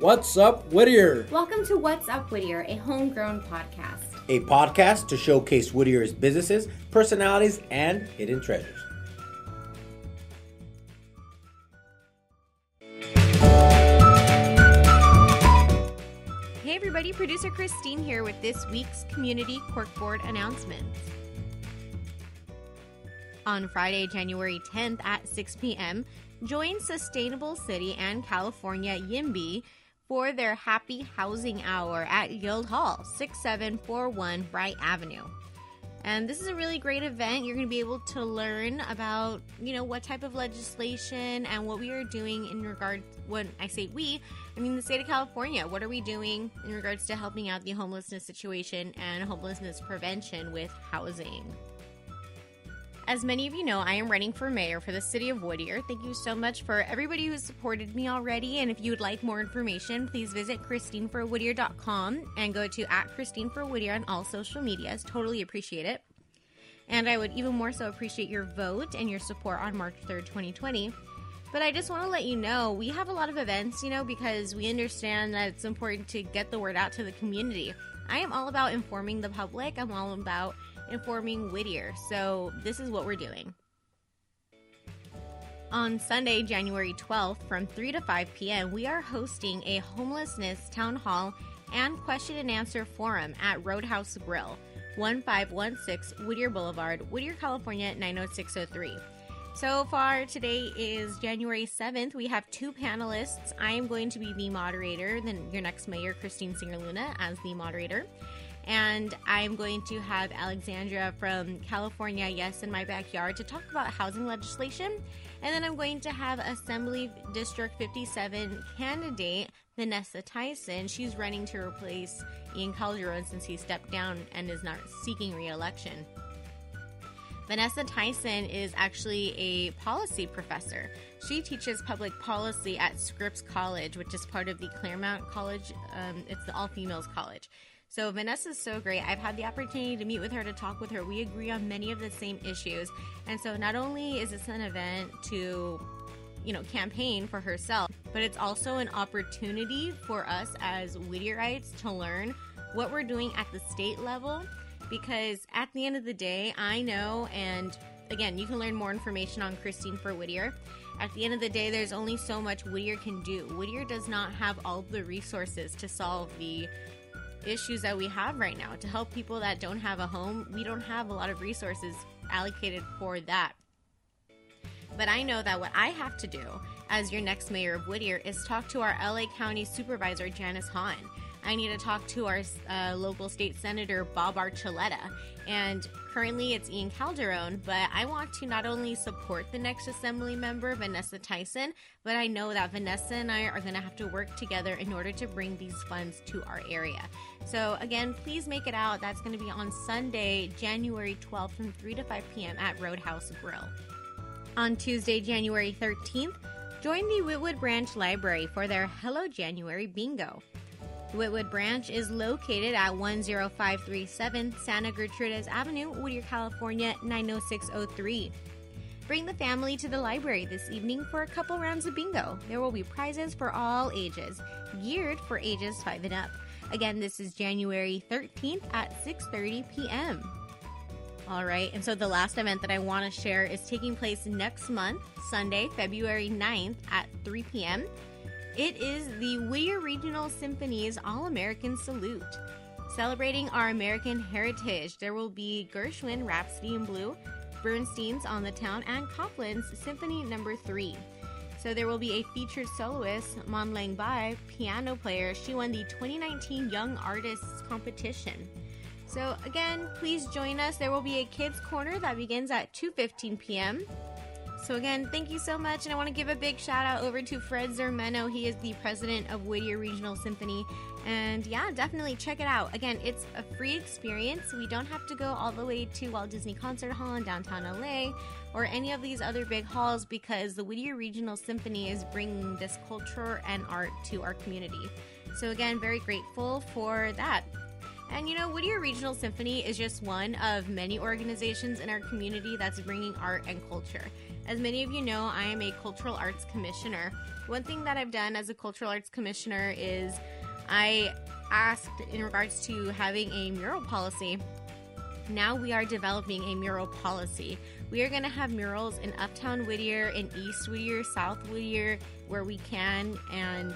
What's up, Whittier? Welcome to What's Up Whittier, a homegrown podcast. A podcast to showcase Whittier's businesses, personalities, and hidden treasures. Hey everybody, producer Christine here with this week's Community Corkboard announcements. On Friday, January 10th at 6 p.m., join Sustainable City and California YIMBY for their Happy Housing Hour at Guild Hall, 6741 Bright Avenue. And this is a really great event. You're going to be able to learn about, you know, what type of legislation and what we are doing in regard when I say we, I mean the state of California. What are we doing in regards to helping out the homelessness situation and homelessness prevention with housing? As many of you know, I am running for mayor for the city of Whittier. Thank you so much for everybody who's supported me already. And if you would like more information, please visit ChristineForWhittier.com and go to at Christine for Whittier on all social medias. Totally appreciate it. And I would even more so appreciate your vote and your support on March 3rd, 2020. But I just want to let you know we have a lot of events, you know, because we understand that it's important to get the word out to the community. I am all about informing the public. I'm all about informing Whittier. So this is what we're doing. On Sunday, January 12th, from 3 to 5 p.m., we are hosting a homelessness town hall and question and answer forum at Roadhouse Grill, 1516 Whittier Boulevard, Whittier, California 90603. So far, today is January 7th. We have two panelists. I am going to be the moderator, then your next mayor, Christine Singer Luna, as the moderator and I'm going to have Alexandra from California, Yes in My Backyard, to talk about housing legislation. And then I'm going to have Assembly District 57 candidate Vanessa Tyson. She's running to replace Ian Calderon since he stepped down and is not seeking re election. Vanessa Tyson is actually a policy professor. She teaches public policy at Scripps College, which is part of the Claremont College. Um, it's the all females college. So Vanessa's so great. I've had the opportunity to meet with her to talk with her. We agree on many of the same issues. And so not only is this an event to you know, campaign for herself, but it's also an opportunity for us as Whittierites to learn what we're doing at the state level because at the end of the day, I know and again, you can learn more information on Christine for Whittier. At the end of the day, there's only so much Whittier can do. Whittier does not have all the resources to solve the issues that we have right now to help people that don't have a home. We don't have a lot of resources allocated for that. But I know that what I have to do as your next mayor of Whittier is talk to our LA County Supervisor, Janice Hahn. I need to talk to our uh, local state senator, Bob Archuleta. And currently it's Ian Calderon, but I want to not only support the next assembly member, Vanessa Tyson, but I know that Vanessa and I are going to have to work together in order to bring these funds to our area. So, again, please make it out. That's going to be on Sunday, January 12th from 3 to 5 p.m. at Roadhouse Grill. On Tuesday, January 13th, join the Whittwood Branch Library for their Hello January Bingo. Whittwood Branch is located at 10537 Santa Gertrudis Avenue, Whittier, California 90603. Bring the family to the library this evening for a couple rounds of bingo. There will be prizes for all ages, geared for ages 5 and up. Again, this is January 13th at 6:30 p.m. All right, and so the last event that I want to share is taking place next month, Sunday, February 9th at 3 p.m. It is the Whittier Regional Symphony's All American Salute. Celebrating our American heritage, there will be Gershwin Rhapsody in Blue, Bernstein's On the Town, and Copland's Symphony Number no. 3. So there will be a featured soloist, Mon Lang Bai, piano player. She won the 2019 Young Artists Competition. So again, please join us. There will be a kids corner that begins at 2:15 p.m. So again, thank you so much, and I want to give a big shout out over to Fred Zermeno. He is the president of Whittier Regional Symphony, and yeah, definitely check it out. Again, it's a free experience. We don't have to go all the way to Walt Disney Concert Hall in downtown LA or any of these other big halls because the Whittier Regional Symphony is bringing this culture and art to our community. So again, very grateful for that. And you know, Whittier Regional Symphony is just one of many organizations in our community that's bringing art and culture. As many of you know, I am a cultural arts commissioner. One thing that I've done as a cultural arts commissioner is I asked in regards to having a mural policy. Now we are developing a mural policy. We are going to have murals in Uptown Whittier, in East Whittier, South Whittier, where we can, and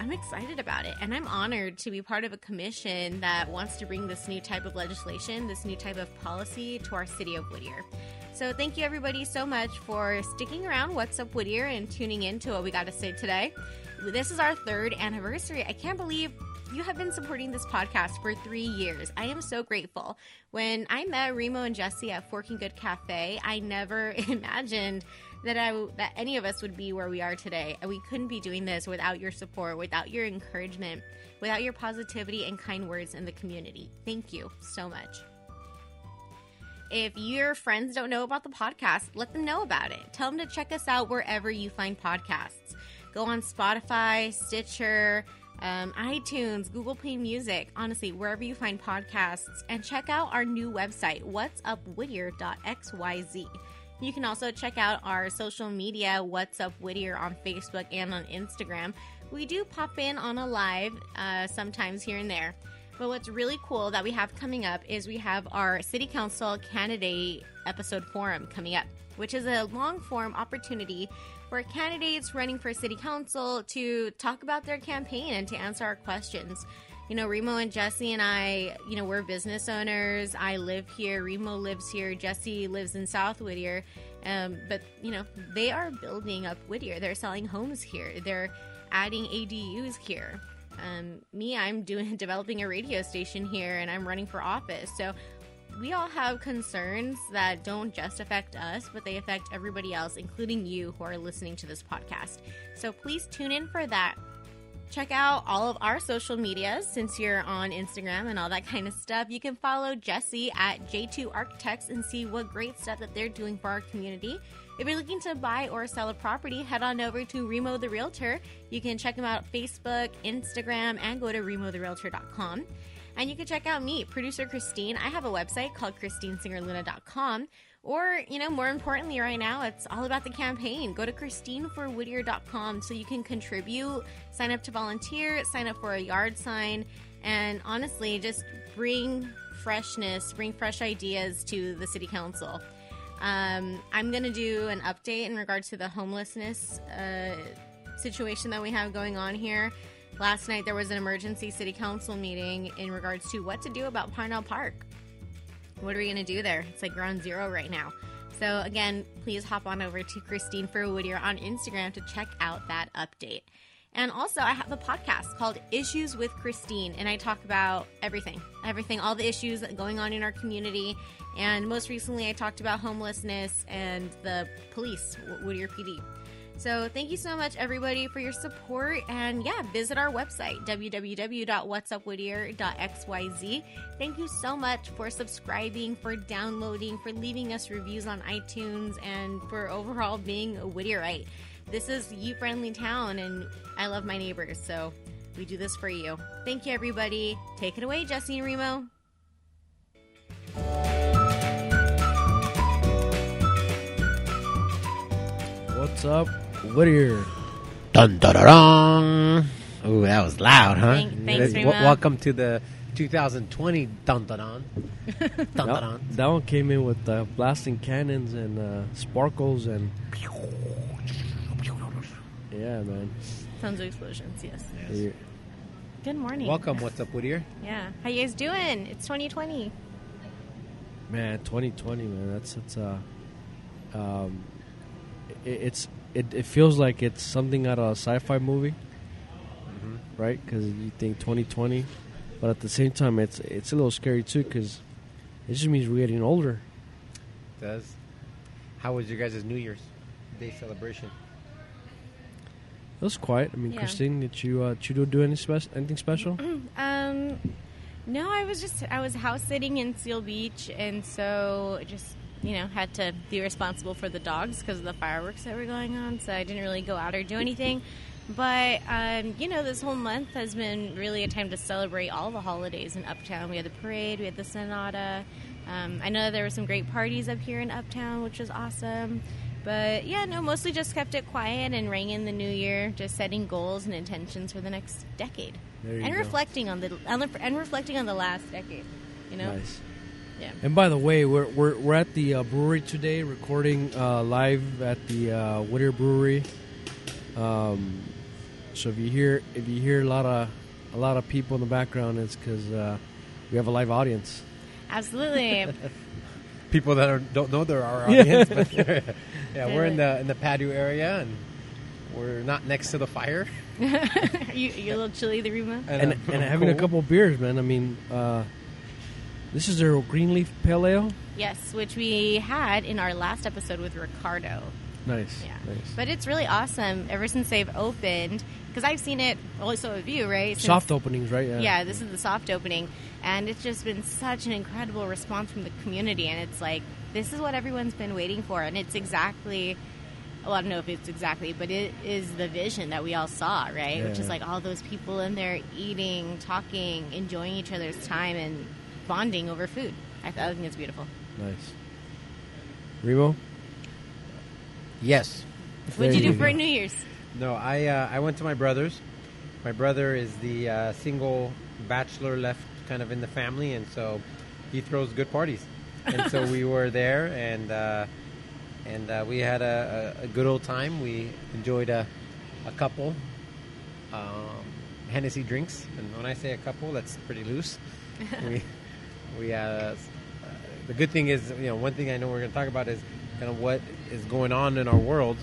I'm excited about it. And I'm honored to be part of a commission that wants to bring this new type of legislation, this new type of policy to our city of Whittier. So, thank you everybody so much for sticking around What's Up Whittier and tuning in to what we got to say today. This is our third anniversary. I can't believe you have been supporting this podcast for three years. I am so grateful. When I met Remo and Jesse at Forking Good Cafe, I never imagined that I that any of us would be where we are today. And we couldn't be doing this without your support, without your encouragement, without your positivity and kind words in the community. Thank you so much. If your friends don't know about the podcast, let them know about it. Tell them to check us out wherever you find podcasts. Go on Spotify, Stitcher, um, iTunes, Google Play Music, honestly, wherever you find podcasts, and check out our new website, What's Up whatsupwhittier.xyz. You can also check out our social media, What's Up Whittier, on Facebook and on Instagram. We do pop in on a live uh, sometimes here and there. But what's really cool that we have coming up is we have our City Council candidate episode forum coming up, which is a long form opportunity for candidates running for City Council to talk about their campaign and to answer our questions. You know, Remo and Jesse and I, you know, we're business owners. I live here. Remo lives here. Jesse lives in South Whittier. Um, but, you know, they are building up Whittier. They're selling homes here. They're adding ADUs here. Um, me, I'm doing developing a radio station here, and I'm running for office. So we all have concerns that don't just affect us, but they affect everybody else, including you who are listening to this podcast. So please tune in for that. Check out all of our social medias since you're on Instagram and all that kind of stuff. You can follow Jesse at J2 Architects and see what great stuff that they're doing for our community. If you're looking to buy or sell a property, head on over to Remo the Realtor. You can check them out Facebook, Instagram, and go to remotherealtor.com. And you can check out me, producer Christine. I have a website called christinesingerluna.com. Or, you know, more importantly, right now, it's all about the campaign. Go to christineforwhittier.com so you can contribute, sign up to volunteer, sign up for a yard sign, and honestly, just bring freshness, bring fresh ideas to the city council. Um, I'm going to do an update in regards to the homelessness uh, situation that we have going on here. Last night there was an emergency city council meeting in regards to what to do about Parnell Park. What are we going to do there? It's like ground zero right now. So, again, please hop on over to Christine for Whittier on Instagram to check out that update. And also, I have a podcast called Issues with Christine, and I talk about everything, everything, all the issues going on in our community. And most recently, I talked about homelessness and the police, Whittier PD. So thank you so much, everybody, for your support. And yeah, visit our website, www.whatsupwhittier.xyz. Thank you so much for subscribing, for downloading, for leaving us reviews on iTunes, and for overall being a Whittierite. This is you friendly town, and I love my neighbors, so we do this for you. Thank you, everybody. Take it away, Jesse and Remo. What's up, Whittier? Dun dun dun dun. Ooh, that was loud, huh? Thank- thanks, W- Remo. welcome to the 2020 dun dun dun. Dun That, dun dun. that one came in with uh, blasting cannons and uh, sparkles and yeah, man. Tons of explosions, yes. Yeah. Good morning. Welcome. What's up, Whittier? Yeah. How you guys doing? It's 2020. Man, 2020, man. That's it's uh, um, it, it's it, it feels like it's something out of a sci-fi movie, right? Because you think 2020, but at the same time, it's it's a little scary too because it just means we're getting older. Does. How was your guys' New Year's Day celebration? It was quiet. I mean, Yeah. Christine, did you uh, you do any spe- anything special? Um, no, I was just I was house sitting in Seal Beach, and so I just you know had to be responsible for the dogs because of the fireworks that were going on. So I didn't really go out or do anything. But um, you know, this whole month has been really a time to celebrate all the holidays in Uptown. We had the parade, we had the Sonata. Um, I know there were some great parties up here in Uptown, which was awesome. But yeah, no, mostly just kept it quiet and rang in the new year, just setting goals and intentions for the next decade, and go. reflecting on the and reflecting on the last decade. You know, Nice. yeah. And by the way, we're we're, we're at the uh, brewery today, recording uh, live at the uh, Whittier Brewery. Um, so if you hear if you hear a lot of a lot of people in the background, it's because uh, we have a live audience. Absolutely. People that are, don't know they're our audience, but yeah, we're in the in the patio area and we're not next to the fire. Are you, you a little chilly, the Rima? and, I'm- and I'm having a cold. couple beers, man. I mean, uh, this is their green leaf pale ale. Yes, which we had in our last episode with Ricardo. Nice, Yeah. nice. But it's really awesome ever since they've opened, because I've seen it also with you, right? Since- Soft openings, right? Yeah. Yeah, this is the soft opening. And it's just been such an incredible response from the community. And it's like, this is what everyone's been waiting for. And it's exactly, well, I don't know if it's exactly, but it is the vision that we all saw, right? Which is like all those people in there eating, talking, enjoying each other's time, and bonding over food. I, th- I think it's beautiful. Nice. Remo. Yes. What did you There do for go. New Year's? No, I uh, I went to my brother's. My brother is the uh, single bachelor left kind of in the family, and so he throws good parties. And so we were there, and uh, and uh, we had a, a, a good old time. We enjoyed a, a couple um, Hennessy drinks, and when I say a couple, that's pretty loose. we we uh, the good thing is, you know, one thing I know we're going to talk about is kind of what is going on in our world.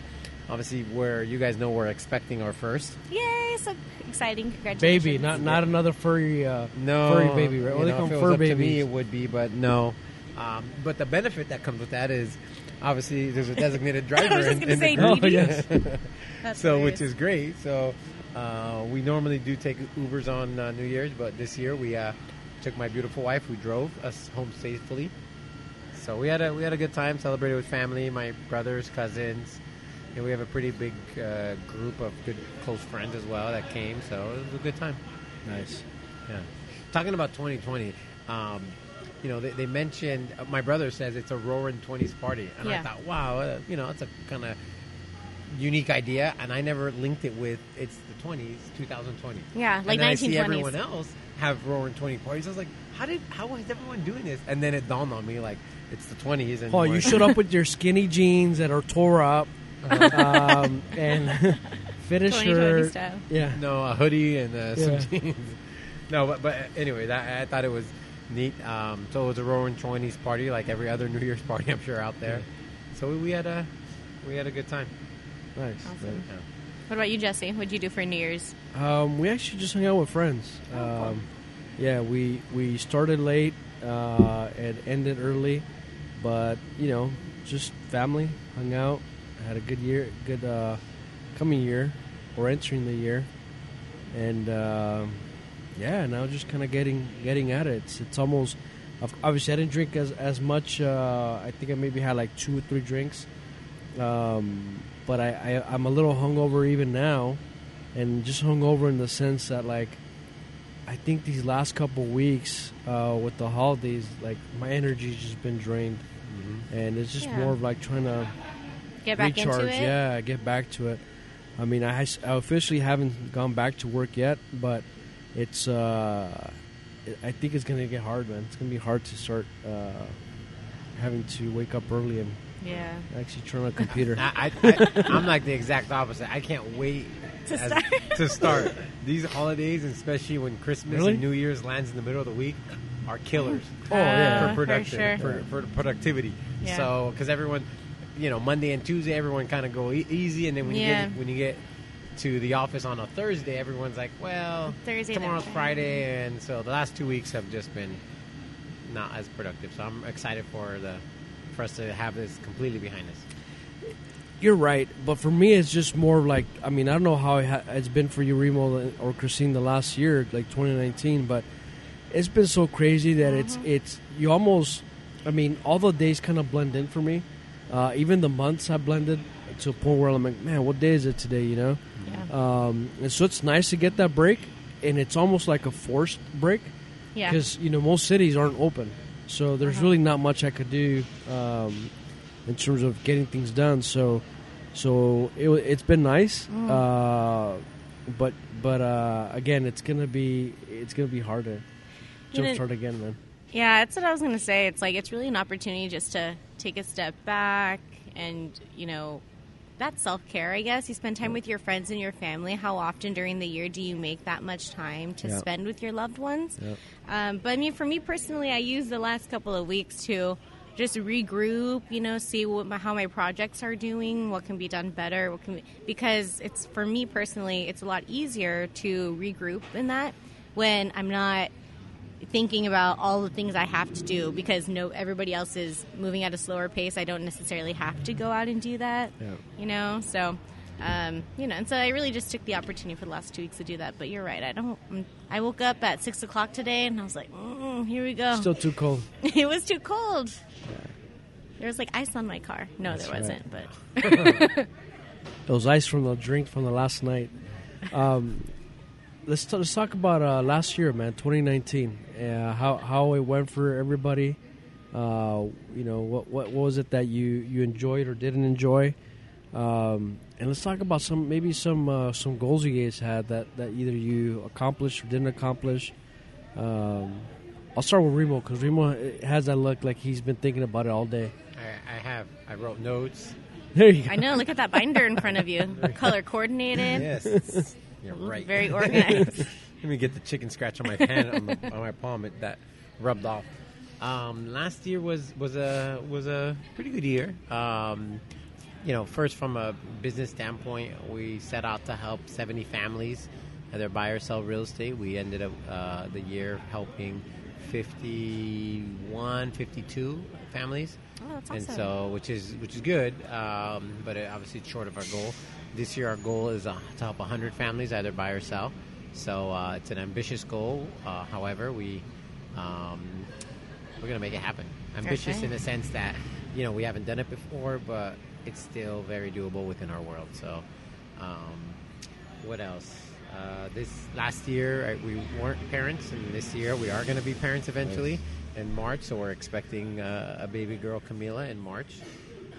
Obviously, where you guys know we're expecting our first. Yay! So exciting! Congratulations, Baby, not not another furry uh, No, furry baby, right? you Well, they know, call if it was fur up to me, it would be, but no. Um, but the benefit that comes with that is, obviously, there's a designated driver. I was just gonna say. Oh, yes. That's so which is great. So uh, we normally do take Ubers on uh, New Year's, but this year we uh, took my beautiful wife who drove us home safely. So we had a we had a good time, celebrated with family, my brothers, cousins, and we have a pretty big uh, group of good close friends as well that came. So it was a good time. nice. Yeah. Talking about 2020, um, you know, they, they mentioned, uh, my brother says it's a roaring 20s party. And I thought, wow, uh, you know, it's a kind of unique idea. And I never linked it with it's the 20s, 2020. Yeah, like and then I see everyone else have roaring 20 parties. I was like, how did, how is everyone doing this? And then it dawned on me, like, it's the 20s. And Paul, you showed up with your skinny jeans that are tore up, um, and fitted 2020 shirt. style. Yeah. No, a hoodie and uh, some Yeah. jeans. No, but, but anyway, that, I thought it was neat. Um, so it was a roaring twenties party, like every other New Year's party, I'm sure out there. So we had a we had a good time. Nice. Awesome. Yeah. What about you, Jesse? What'd you do for New Year's? Um, we actually just hung out with friends. Oh, Um, yeah, we we started late uh, and ended early, but you know, just family hung out, had a good year, good uh, coming year, or entering the year, and um yeah, now just kind of getting getting at it. It's, it's almost obviously I didn't drink as as much. Uh, I think I maybe had like two or three drinks, um, but I, I I'm a little hungover even now and just hungover in the sense that like I think these last couple weeks uh, with the holidays, like my energy's just been drained, and it's just Yeah. more of like trying to Get back recharge. into it. Yeah, get back to it. I mean, I, I officially haven't gone back to work yet, but it's. Uh, I think it's gonna get hard, man. It's gonna be hard to start uh, having to wake up early and Yeah. actually turn on a computer. I, I, I, I'm like the exact opposite. I can't wait To as- start. to start. These holidays, and especially when Christmas Really? and New Year's lands in the middle of the week, are killers. Oh, yeah. Uh, for for sure. for, for productivity. Yeah. So because everyone, you know, Monday and Tuesday everyone kind of go e- easy, and then when Yeah. you get when you get to the office on a Thursday, everyone's like, well, Thursday, tomorrow's then- Friday, and so the last two weeks have just been not as productive. So I'm excited for the for us to have this completely behind us. You're right, but for me, it's just more like I mean, I don't know how it ha- it's been for you, Remo, or Christine, the last year, like 2019, but it's been so crazy that it's it's you almost, I mean, all the days kind of blend in for me. Uh, even the months have blended to a point where I'm like, man, what day is it today? You know, Um, and so it's nice to get that break, and it's almost like a forced break Yeah. because you know most cities aren't open, so there's Uh-huh. really not much I could do um, in terms of getting things done. So, so it, it's been nice, Mm. uh, but but uh, again, it's gonna be it's gonna be harder. to You know- jumpstart again, man. Yeah, that's what I was going to say. It's like it's really an opportunity just to take a step back and, you know, that's self care, I guess. You spend time with your friends and your family. How often during the year do you make that much time to spend with your loved ones? Um, but I mean, for me personally, I use the last couple of weeks to just regroup, you know, see what my, how my projects are doing, what can be done better, what can be, because it's for me personally, it's a lot easier to regroup in that when I'm not thinking about all the things I have to do because no everybody else is moving at a slower pace. I don't necessarily have to go out and do that. Yeah. You know, so um, you know, and so I really just took the opportunity for the last two weeks to do that. But you're right. I don't. I woke up at six o'clock today and I was like, mm, here we go. Still too cold. it was too cold. There was like ice on my car. No, That's there right. wasn't. But It was ice from the drink from the last night. Um, let's t- let's talk about uh, last year, man, 2019. Uh, how how it went for everybody. Uh, you know, what, what what was it that you you enjoyed or didn't enjoy? Um, and let's talk about some maybe some uh, some goals you guys had that, that either you accomplished or didn't accomplish. Um, I'll start with Remo because Remo uh, has that look like he's been thinking about it all day. I, I have. I wrote notes. There you go. I know. Look at that binder in front of you. Color coordinated. Yes, you're right. Very organized. Let me get the chicken scratch on my hand on, the, on my palm. It, that rubbed off. Um, last year was was a was a pretty good year. Um, you know, first from a business standpoint, we set out to help 70 families either buy or sell real estate. We ended up uh, the year helping 51, 52 families. Oh, that's And awesome. so, which is which is good, um, but it, obviously it's short of our goal. This year, our goal is uh, to help 100 families either buy or sell. So uh, it's an ambitious goal. Uh, however, we um, we're gonna make it happen. Ambitious in the sense that you know we haven't done it before, but it's still very doable within our world. So, um, what else? Uh, this last year uh, we weren't parents, and this year we are going to be parents eventually in March. So we're expecting uh, a baby girl, Camila, in March.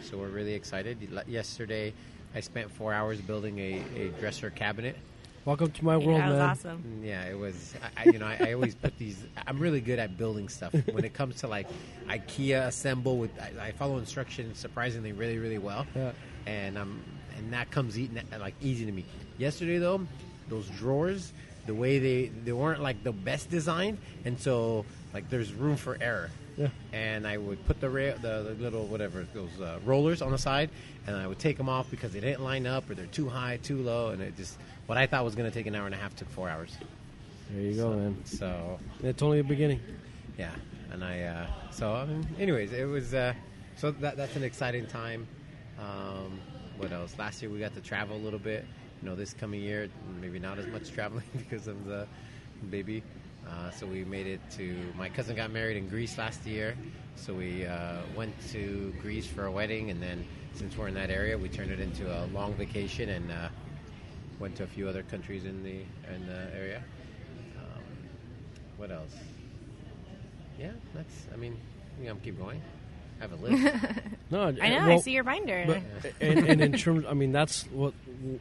So we're really excited. Yesterday, I spent four hours building a, a dresser cabinet. Welcome to my Yeah, world, that was man. awesome. Mm, Yeah, it was. I, I, you know, I, I always put these. I'm really good at building stuff. When it comes to like IKEA assemble, with I, I follow instructions surprisingly really, really well. Yeah. And um, and that comes eating like easy to me. Yesterday though, those drawers, the way they they weren't like the best designed, and so like there's room for error. Yeah. And I would put the rail, the, the little whatever those uh, rollers on the side, and I would take them off because they didn't line up or they're too high, too low, and it just what I thought was going to take an hour and a half took four hours. There you go, man. So It's only a beginning. yeah, and I uh, so I mean, anyways, it was uh, so that that's an exciting time. Um, what else? Last year we got to travel a little bit. You know, this coming year maybe not as much traveling because of the baby. Uh, so we made it to my cousin got married in Greece last year. So we uh, went to Greece for a wedding, and then since we're in that area, we turned it into a long vacation and uh, went to a few other countries in the in the area. Um, what else? Yeah, that's. I mean, know, keep going. I have a list. No, I know. I see your binder. But and, and in terms, I mean, that's what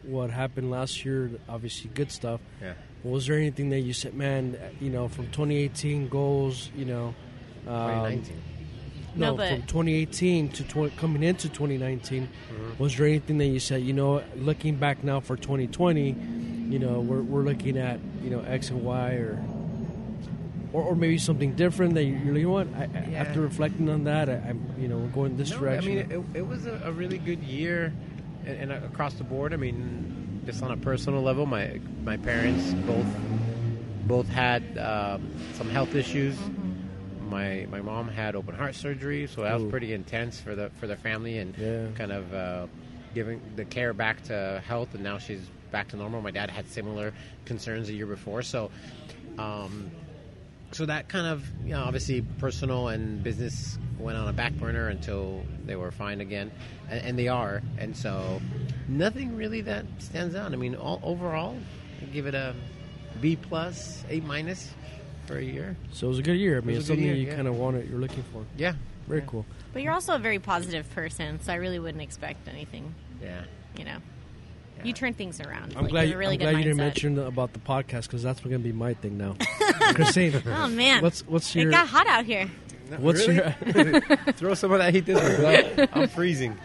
what happened last year. Obviously, good stuff. yeah. Was there anything that you said, man? You know, from 2018 goals, you know, um, 2019. No, no, but- from 2018 to 20, coming into 2019, was there anything that you said, you know, looking back now for 2020, you know, we're, we're looking at you know X and Y or. Or, or maybe something different that you, you know what? I, Yeah. After reflecting on that, I, I'm you know going this No, I mean, it, it was a, a really good year, and, and across the board. I mean, just on a personal level, my my parents both both had um, some health issues. My my mom had open heart surgery, so that Ooh. was pretty intense for the for their family, and Yeah. kind of uh, giving the care back to health. And now she's back to normal. My dad had similar concerns a year before, so. Um, so that kind of you know obviously personal and business went on a back burner until they were fine again and, and they are and so Nothing really that stands out. I mean, all, overall, I give it a B plus, A minus for a year. So it was a good year. I mean, was it's something year, you yeah. kind of wanted, you're looking for. Yeah, Very Yeah. cool. But you're also a very positive person, so I really wouldn't expect anything. yeah. You know, Yeah. you turn things around. I'm Like, glad. you have a really I'm good glad you didn't mention about the podcast because that's going to be my thing now. Christine, Oh man, what's what's your? it got hot out here. what's Really? your Throw some of that heat this way. 'cause I'm freezing.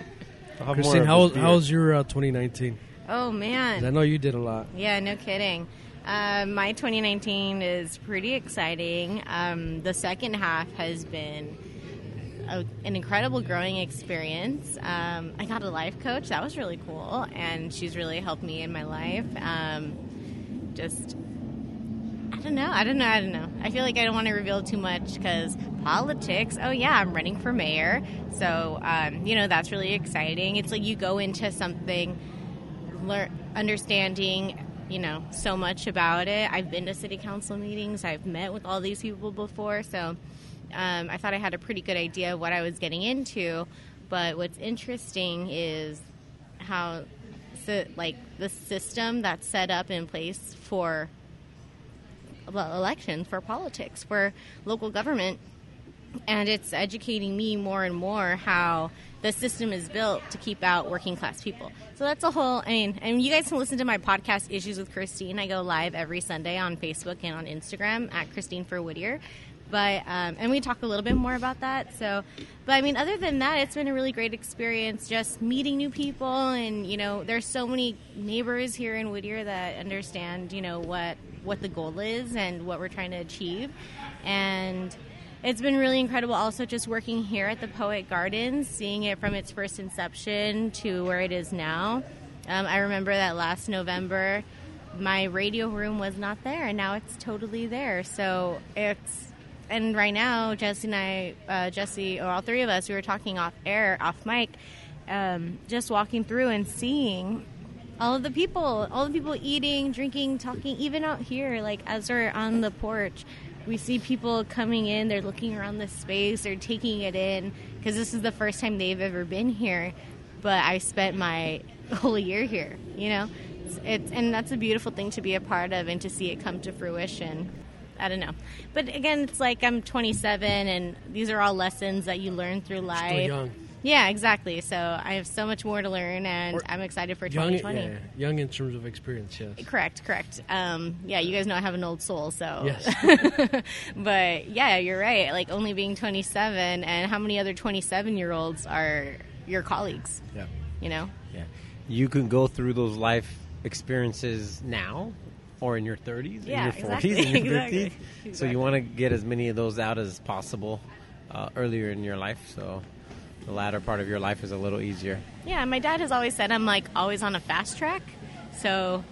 I'll have Christine? of How this was beer. your uh, 2019? Oh 'Cause man, I know you did a lot. Yeah, no kidding. Uh, my 2019 is pretty exciting. Um, the second half has been a, an incredible growing experience. Um, I got a life coach. That was really cool. And she's really helped me in my life. Um, just, I don't know. I don't know. I don't know. I feel like I don't want to reveal too much because politics. Oh, yeah, I'm running for mayor. So, um, you know, that's really exciting. It's like you go into something lear- understanding you know so much about it i've been to city council meetings i've met with all these people before so um, i thought i had a pretty good idea of what i was getting into but what's interesting is how so, like the system that's set up in place for elections for politics for local government and it's educating me more and more how the system is built to keep out working class people. So that's a whole. I mean, and you guys can listen to my podcast, Issues with Christine. I go live every Sunday on Facebook and on Instagram at Christine for Whittier. But um, and we talk a little bit more about that. So, but I mean, other than that, it's been a really great experience just meeting new people, and you know, there's so many neighbors here in Whittier that understand, you know, what what the goal is and what we're trying to achieve, and it's been really incredible also just working here at the Poet Gardens, seeing it from its first inception to where it is now. Um, I remember that last November, my radio room was not there, and now it's totally there. So it's, and right now, Jesse and I, uh, Jesse, or all three of us, we were talking off air, off mic, um, just walking through and seeing all of the people, all the people eating, drinking, talking, even out here, like as we're on the porch, we see people coming in, they're looking around the space, they're taking it in because this is the first time they've ever been here. But I spent my whole year here, you know? It's, it's, and that's a beautiful thing to be a part of and to see it come to fruition. I don't know. But again, it's like I'm 27 and these are all lessons that you learn through life. young. Yeah, exactly. So I have so much more to learn and Or- I'm excited for Young, 2020. yeah, young in terms of experience. Yes. Correct, correct. Um, yeah, you guys know I have an old soul, so. Yes. but yeah, you're right. Like only being 27, and how many other 27 year olds are your colleagues? Yeah. You know? Yeah. You can go through those life experiences now or in your 30s, Yeah, in your 40s, exactly, in your 50s. exactly, So you want to get as many of those out as possible uh, earlier in your life. So the latter part of your life is a little easier. Yeah, my dad has always said I'm like always on a fast track. So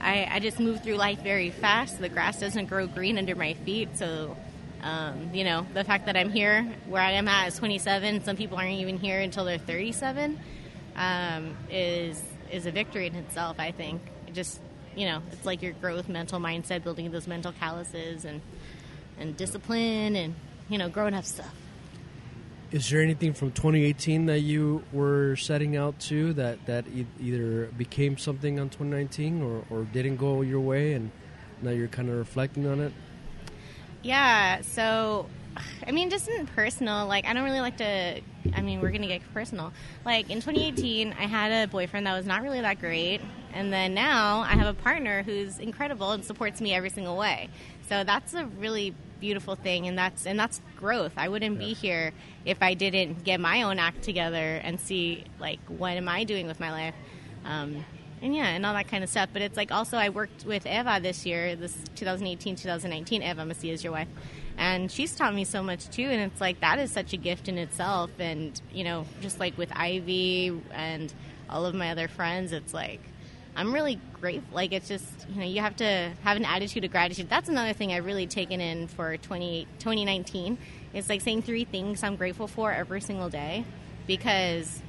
I, I just move through life very fast. The grass doesn't grow green under my feet. So, um, you know, the fact that I'm here where I am at is 27. Some people aren't even here until they're 37. Um, is is a victory in itself. I think. Just you know, it's like your growth mental mindset, building those mental calluses and and discipline and you know, growing up stuff. Is there anything from 2018 that you were setting out to that that e- either became something on 2019 or, or didn't go your way, and now you're kind of reflecting on it? Yeah, so I mean, just in personal, like I don't really like to. I mean, we're gonna get personal. Like in 2018, I had a boyfriend that was not really that great, and then now I have a partner who's incredible and supports me every single way. So that's a really beautiful thing, and that's and that's growth. I wouldn't be here if I didn't get my own act together and see like what am I doing with my life. Um, and yeah, and all that kind of stuff. But it's like also I worked with Eva this year, this 2018, 2019. Eva Messia is your wife, and she's taught me so much too. And it's like that is such a gift in itself. And you know, just like with Ivy and all of my other friends, it's like I'm really grateful. Like it's just you know you have to have an attitude of gratitude. That's another thing I've really taken in for 20, 2019. It's like saying three things I'm grateful for every single day because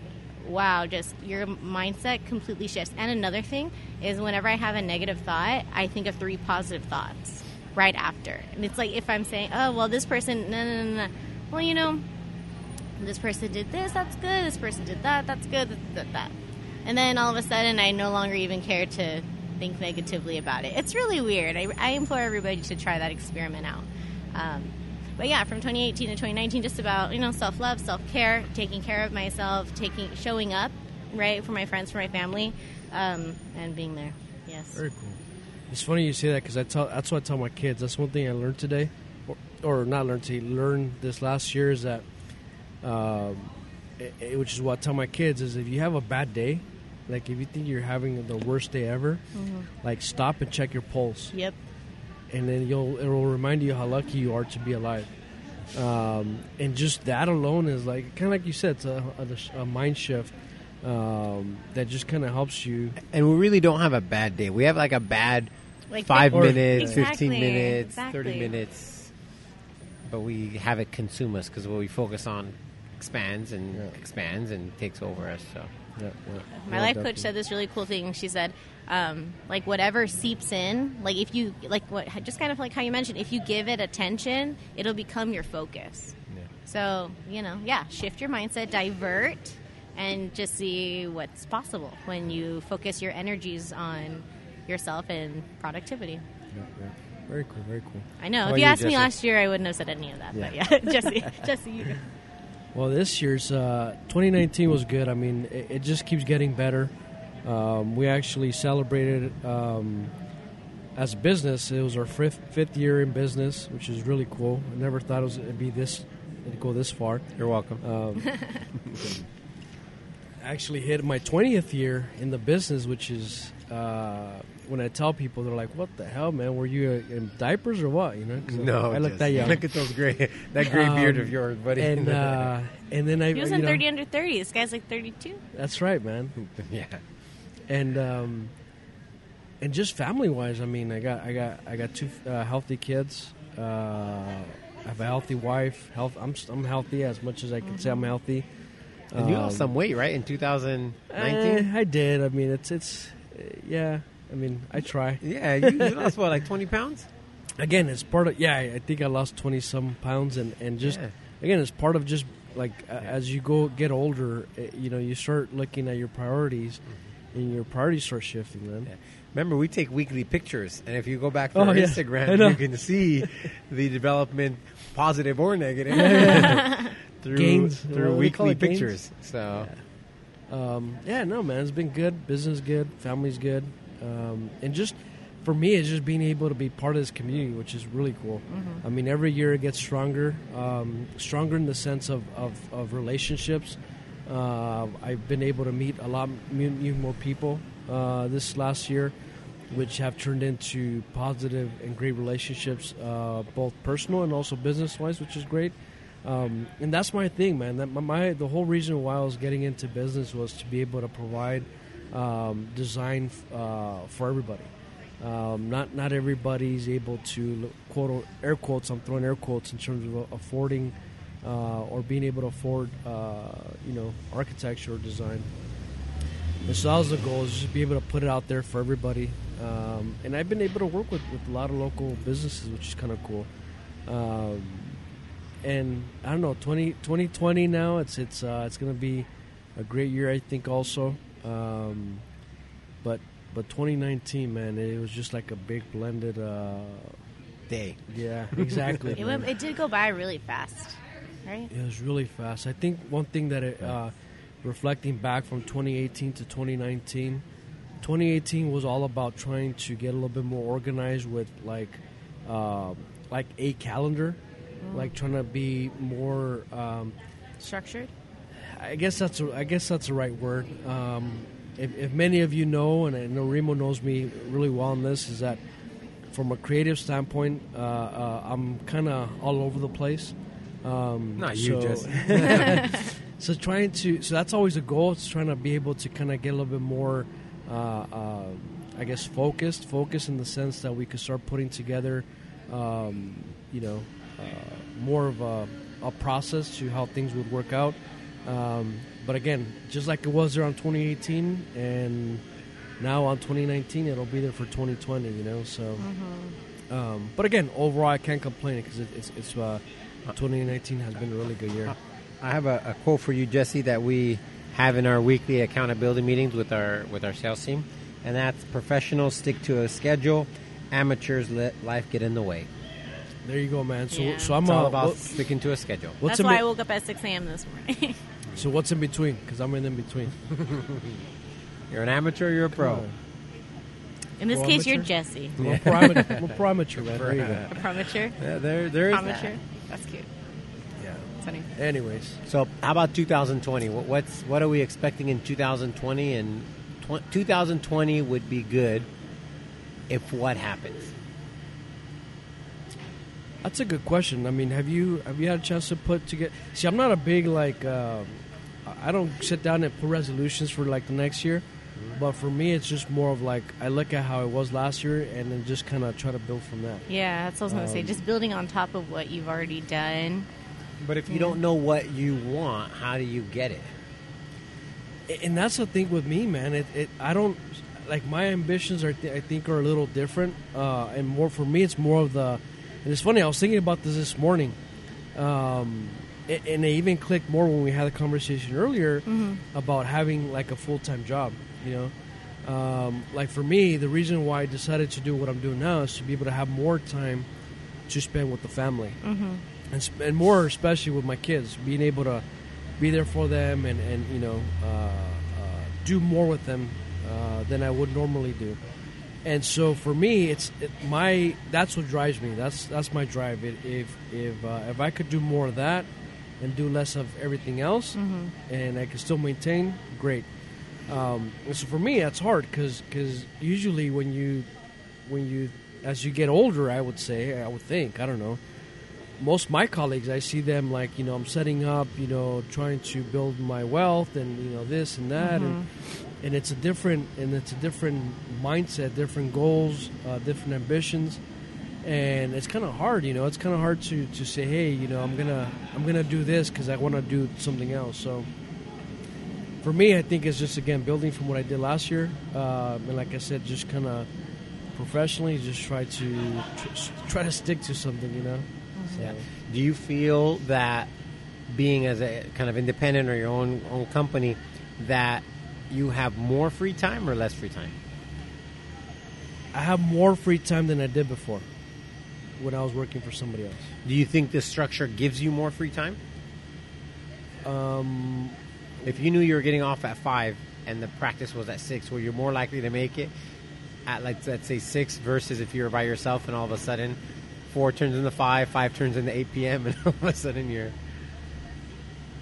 wow, just your mindset completely shifts. And another thing is whenever I have a negative thought, I think of three positive thoughts right after. And it's like if I'm saying, oh, well, this person, no, no, no, no. Well, you know, this person did this, that's good. This person did that, that's good, that, that, that. And then all of a sudden I no longer even care to think negatively about it. It's really weird. I, I implore everybody to try that experiment out. Um, but yeah, from 2018 to 2019, just about you know self love, self care, taking care of myself, taking showing up right for my friends, for my family, um, and being there. Yes. Very cool. It's funny you say that because I tell that's what I tell my kids. That's one thing I learned today, or, or not learned today. Learned this last year is that, um, it, it- which is what I tell my kids is if you have a bad day, like if you think you're having the worst day ever, like stop and check your pulse, Yep. and then you'll it will remind you how lucky you are to be alive. Um, and just that alone is like kind of like you said, it's a, a, a mind shift um, that just kind of helps you. And we really don't have a bad day. We have like a bad Like five Or- minutes, Exactly, 15 minutes, exactly. 30 minutes. But we have it consume us because what we focus on expands and Yeah. expands and takes over us. So My life coach said this really cool thing. She said, um, like whatever seeps in, like if you like what just kind of like how you mentioned, if you give it attention, it'll become your focus. Yeah. So you know, yeah, shift your mindset, divert, and just see what's possible when you focus your energies on yourself and productivity. Yeah, yeah. Very cool, very cool. I know. How if you you, asked me last year, I wouldn't have said any of that. But yeah, Jesse, Jesse, you. Well, this year's uh, 2019 was good. I mean, it, it just keeps getting better. Um, we actually celebrated um, as a business. It was our fifth, fifth year in business, which is really cool. I never thought it was it'd be this, it'd go this far. you're welcome. Um, actually hit my 20th year in the business, which is uh, when I tell people, they're like, "What the hell, man? Were you uh, in diapers or what?" You know? no, I look just- that young. Look at those gray, that gray beard Um, of yours, buddy. and uh, and then I, He was you in know, 30 under 30. This guy's like 32. That's right, man. yeah, and um, and just family wise, I mean, I got I got I got two uh, healthy kids. Uh, I have a healthy wife. Health. I'm I'm healthy as much as I can say I'm healthy. and you Um, lost some weight, right, in 2019? eh, I did. I mean, it's it's uh, yeah. I mean, I try. yeah, you, you lost what, like 20 pounds? Again, it's part of yeah. I think I lost twenty some pounds, and and just Yeah. again, it's part of just like uh, as you go get older, uh, you know, you start looking at your priorities, and your priorities start shifting. Then. Yeah. Remember, we take weekly pictures, and if you go back to Oh, our yeah. Instagram, you can see the development, positive or negative, through, Gains. through What do they call weekly it, gains? pictures. So, Um, yeah, no, man, it's been good. Business good, family's good, um, and just for me, it's just being able to be part of this community, which is really cool. I mean, every year it gets stronger, um, stronger in the sense of of, of relationships. Uh, I've been able to meet a lot m- more people uh, this last year, which have turned into positive and great relationships, uh, both personal and also business wise, which is great. Um, and that's my thing, man. That my, my the whole reason why I was getting into business was to be able to provide um, design uh, for everybody. Um, not not everybody's able to quote air quotes. I'm throwing air quotes in terms of affording uh, or being able to afford, uh, you know, architecture or design. And so that was the goal: is just be able to put it out there for everybody. Um, and I've been able to work with, with a lot of local businesses, which is kind of cool. Um, and I don't know, 20, 2020 now. It's it's uh, it's going to be a great year, I think. Also, um, but but 2019, man, it was just like a big blended. Uh, day. yeah, exactly. It, went, it did go by really fast, right? It was really fast. I think one thing that it, uh, reflecting back from 2018 to 2019, 2018 was all about trying to get a little bit more organized with like uh, like a calendar, like trying to be more. Um, Structured. I guess that's a, I guess that's the right word. Um, if, if many of you know, and I know Remo knows me really well on this, is that from a creative standpoint, uh, uh, I'm kind of all over the place. Um, Not you, so- Jesse. so trying to so that's always a goal. It's trying to be able to kind of get a little bit more, uh, uh, I guess, focused. Focus in the sense that we could start putting together, um, you know, uh, more of a, a process to how things would work out. Um, but again, just like it was there on 2018, and now on 2019, it'll be there for 2020. You know, so. Um, but again, overall, I can't complain because it, it's, it's uh, 2019 has been a really good year. I have a, a quote for you, Jesse, that we have in our weekly accountability meetings with our with our sales team, and that's professionals stick to a schedule, amateurs let life get in the way. There you go, man. So Yeah. so I'm It's all uh, about what- sticking to a schedule. That's in why be- I woke up at 6 a.m. this morning. so what's in between? Because I'm in in between. You're an amateur, you're a pro. In this case, you're? Jesse. I'm a pro amateur, I'm a pro amateur, man. There you go. A promature. Yeah, there, there is Promature. that. That's cute. Yeah. That's funny. Anyways, So, how about 2020? What, what's what are we expecting in 2020? And tw- 2020 would be good if what happens. That's a good question. I mean, have you have you had a chance to put together? See, I'm not a big like. Uh, I don't sit down and put resolutions for like the next year, but for me, it's just more of like I look at how it was last year and then just kind of try to build from that. Yeah, that's what I was going to say. Um, Just building on top of what you've already done. But if you don't know what you want, how do you get it? And that's the thing with me, man. It, it I don't like my ambitions are th- I think are a little different, uh, and more for me, it's more of the. And it's funny. I was thinking about this this morning, um, a- and it even clicked more when we had a conversation earlier about having like a full time job. You know, um, like for me, the reason why I decided to do what I'm doing now is to be able to have more time to spend with the family, mm-hmm. and sp- and more especially with my kids, being able to be there for them and and you know uh, uh, do more with them uh, than I would normally do. And so for me, it's it, my that's what drives me. That's that's my drive. It, if if uh, if I could do more of that and do less of everything else, and I can still maintain, great. Um, so for me, that's hard because usually when you when you as you get older, I would say I would think I don't know. Most of my colleagues, I see them like you know I'm setting up, you know, trying to build my wealth and you know this and that, and and it's a different and it's a different mindset, different goals, uh, different ambitions, and it's kind of hard, you know. It's kind of hard to to say, hey, you know, I'm gonna I'm gonna do this because I want to do something else. So for me, I think it's just again building from what I did last year, uh, and like I said, just kind of professionally, just try to tr- try to stick to something, you know. So, Yeah. Do you feel that being as a kind of independent or your own own company that you have more free time or less free time? I have more free time than I did before when I was working for somebody else. Do you think this structure gives you more free time? Um, If you knew you were getting off at five and the practice was at six, were you more likely to make it at like let's say six versus if you were by yourself and all of a sudden four turns into five, five turns into eight p.m. and all of a sudden you're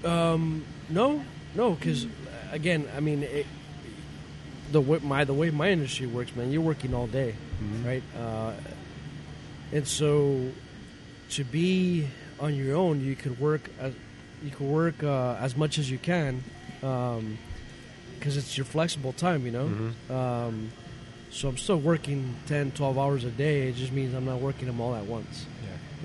Um, no, no, because again, I mean, it, the way my the way my industry works, man, you're working all day, right? Uh, and so to be on your own, you could work as you could work uh, as much as you can, because it's your flexible time, you know. Um, so I'm still working 10, 12 hours a day. It just means I'm not working them all at once.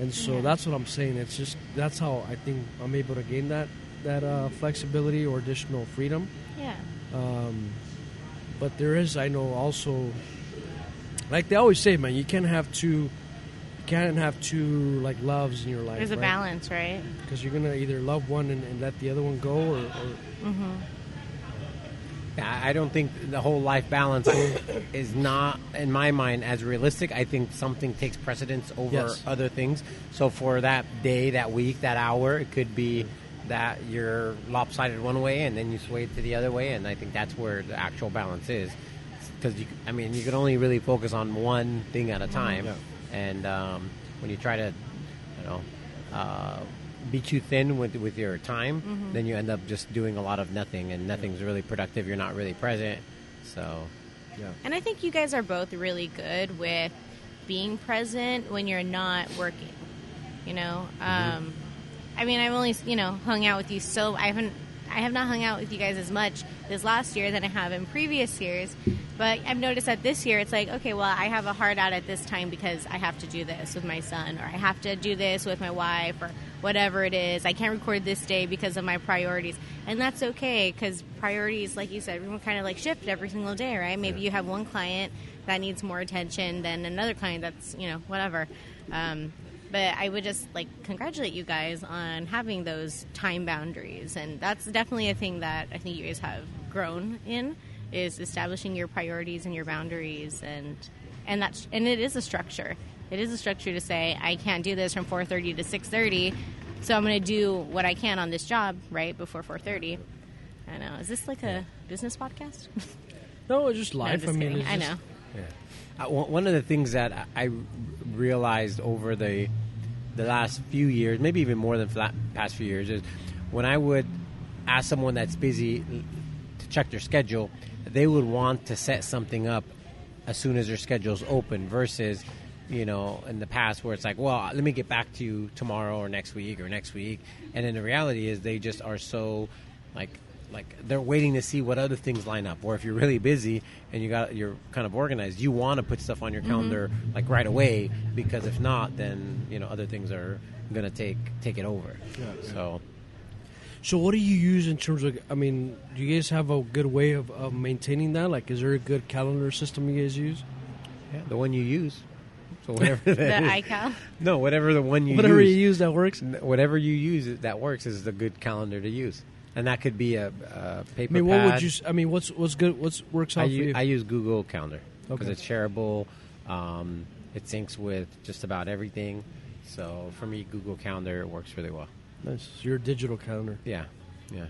And so Yeah. that's what I'm saying. It's just that's how I think I'm able to gain that that uh, flexibility or additional freedom. Yeah. Um, but there is, I know, also like they always say, man, you can't have two, you can't have two like loves in your life. There's a balance, right? because you're gonna either love one and, and let the other one go, or, or mm-hmm. Yeah, I don't think the whole life balance is not, in my mind, as realistic. I think something takes precedence over Yes. other things. So for that day, that week, that hour, it could be that you're lopsided one way and then you sway to the other way, and I think that's where the actual balance is. Because you, I mean, you can only really focus on one thing at a mm-hmm. time, Yeah. And um, when you try to, you know. Uh, be too thin with with your time, then you end up just doing a lot of nothing, and nothing's really productive. You're not really present. So, yeah, And I think you guys are both really good with being present when you're not working. You know, um, I mean, I've only you know hung out with you so I haven't. I have not hung out with you guys as much this last year than I have in previous years. But I've noticed that this year it's like, okay, well, I have a hard out at this time because I have to do this with my son, or I have to do this with my wife, or whatever it is. I can't record this day because of my priorities. And that's okay because priorities, like you said, everyone kind of like shift every single day, right? Maybe you have one client that needs more attention than another client that's, you know, whatever. Um, but I would just like congratulate you guys on having those time boundaries, and that's definitely a thing that I think you guys have grown in is establishing your priorities and your boundaries, and and that's and it is a structure. It is a structure to say I can't do this from 4:30 to 6:30, so I'm going to do what I can on this job right before 4:30. I know. Is this like a business podcast? No, it's just No, life. just I mean, I know. Uh, one of the things that I- realized over the the last few years, maybe even more than fla- past few years, is when I would ask someone that's busy to check their schedule, they would want to set something up as soon as their schedule's open versus you know in the past where it's like well let me get back to you tomorrow or next week or next week. And then the reality is they just are so like like they're waiting to see what other things line up or if you're really busy and you got you're kind of organized you want to put stuff on your mm-hmm. calendar like right away because if not then you know other things are going to take take it over Yeah, so So, what do you use in terms of? I mean, do you guys have a good way of, of maintaining that? Like, is there a good calendar system you guys use? yeah, the one you use so whatever that The iCal. no whatever the one you Whatever use you use that works. Whatever you use that works is the good calendar to use and that could be a paper I mean, what pad. would you? s- I mean, what's what's good? What's works I out for use, you? I use Google Calendar because Okay. it's shareable. Um, it syncs with just about everything. So for me, Google Calendar works really well. nice. So your digital calendar. Yeah, yeah.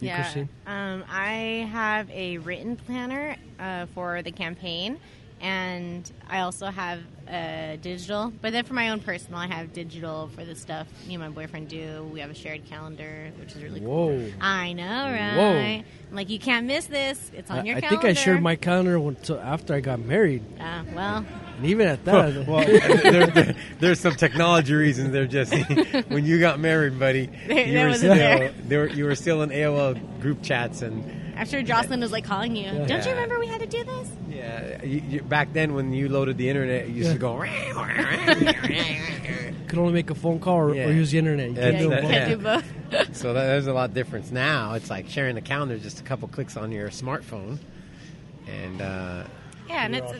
You, yeah. Christine? Um, I have a written planner uh, for the campaign, and I also have a digital. But then for my own personal, I have digital for the stuff me and my boyfriend do. We have a shared calendar, which is really cool. Whoa. I know, right? Whoa. I'm like, you can't miss this. It's on I, your I calendar. I think I shared my calendar until after I got married, Uh, well, and even at that, well, there, there- there's some technology reasons. They're just when you got married, buddy. There- you were still there. there were, you were still in AOL group chats and I'm sure Jocelyn was like calling you. Don't Yeah. you remember we had to do this? yeah. You, you, back then, when you loaded the internet, you used to go. could only make a phone call or, Yeah. or use the internet. You That's can't do yeah, it that- both. can't do both. So that, there's a lot of difference now. It's like sharing the calendar, just a couple clicks on your smartphone, and uh, yeah, and it's,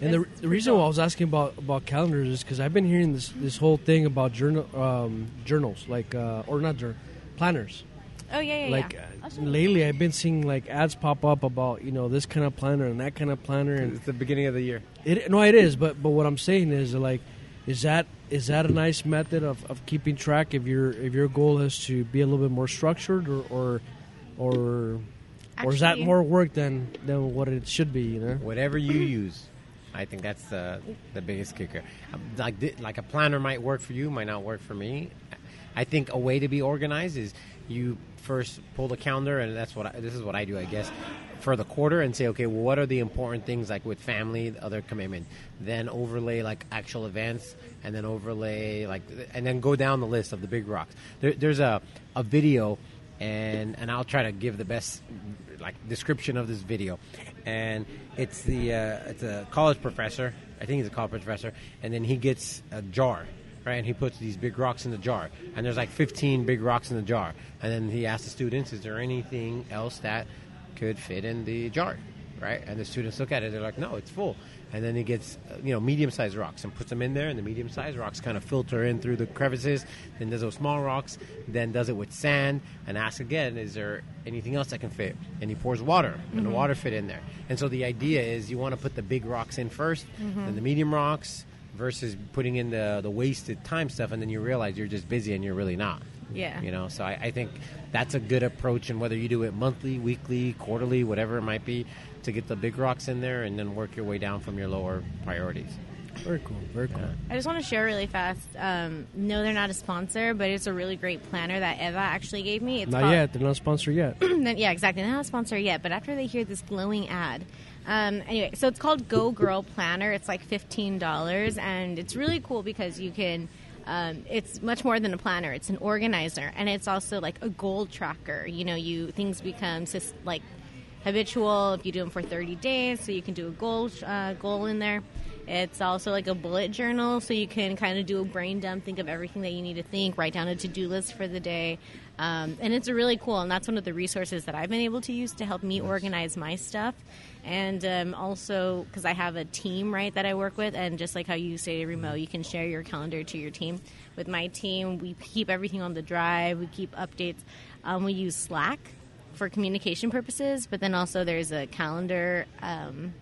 And the, the reason why I was asking about, about calendars is because I've been hearing this this whole thing about journal um, journals, like uh, or not journal planners. oh yeah, yeah, Like yeah. Lately, I've been seeing like ads pop up about you know this kind of planner and that kind of planner, and it's the beginning of the year. it no, it is. But but what I'm saying is like, is that is that a nice method of, of keeping track if your if your goal is to be a little bit more structured or or or, or is that more work than than what it should be? You know. Whatever you use, I think that's the the biggest kicker. Like like a planner might work for you, might not work for me. I think a way to be organized is you first pull the calendar, and that's what I, this is what I do, I guess, for the quarter, and say, okay, well, what are the important things like with family, the other commitment? Then overlay like actual events, and then overlay like, and then go down the list of the big rocks. There, there's a a video, and and I'll try to give the best like description of this video, and it's the uh, it's a college professor. I think he's a college professor, and then he gets a jar, right? And he puts these big rocks in the jar, and there's like 15 big rocks in the jar, and then he asks the students, "Is there anything else that could fit in the jar?" Right? And the students look at it, they're like, "No, it's full." And then he gets, you know, medium-sized rocks and puts them in there, and the medium-sized rocks kind of filter in through the crevices. Then does those small rocks, then does it with sand, and asks again, "Is there anything else that can fit?" And he pours water, and the mm-hmm. water fit in there. And so the idea is, you want to put the big rocks in 1st then mm-hmm. the medium rocks, versus putting in the the wasted time stuff, and then you realize you're just busy and you're really not. Yeah. You know, so I, I think that's a good approach, and whether you do it monthly, weekly, quarterly, whatever it might be, to get the big rocks in there, and then work your way down from your lower priorities. Very cool. Very cool. I just want to share really fast. Um, no, they're not a sponsor, but it's a really great planner that Eva actually gave me. It's Not called, yet. They're not sponsored yet. Yeah, exactly. They're not a sponsor yet, but after they hear this glowing ad. Um, anyway, so it's called Go Girl Planner. It's like fifteen dollars, and it's really cool because you can. Um, it's much more than a planner. It's an organizer, and it's also like a goal tracker. You know, you things become just like habitual if you do them for 30 days so you can do a goal uh, goal in there It's also like a bullet journal, so you can kind of do a brain dump, think of everything that you need to think, write down a to do list for the day. Um, and it's really cool, and that's one of the resources that I've been able to use to help me organize my stuff. And um, also, because I have a team, right, that I work with, and just like how you say, Remo, you can share your calendar to your team. With my team, we keep everything on the drive, we keep updates. Um, we use Slack for communication purposes, but then also there's a calendar um,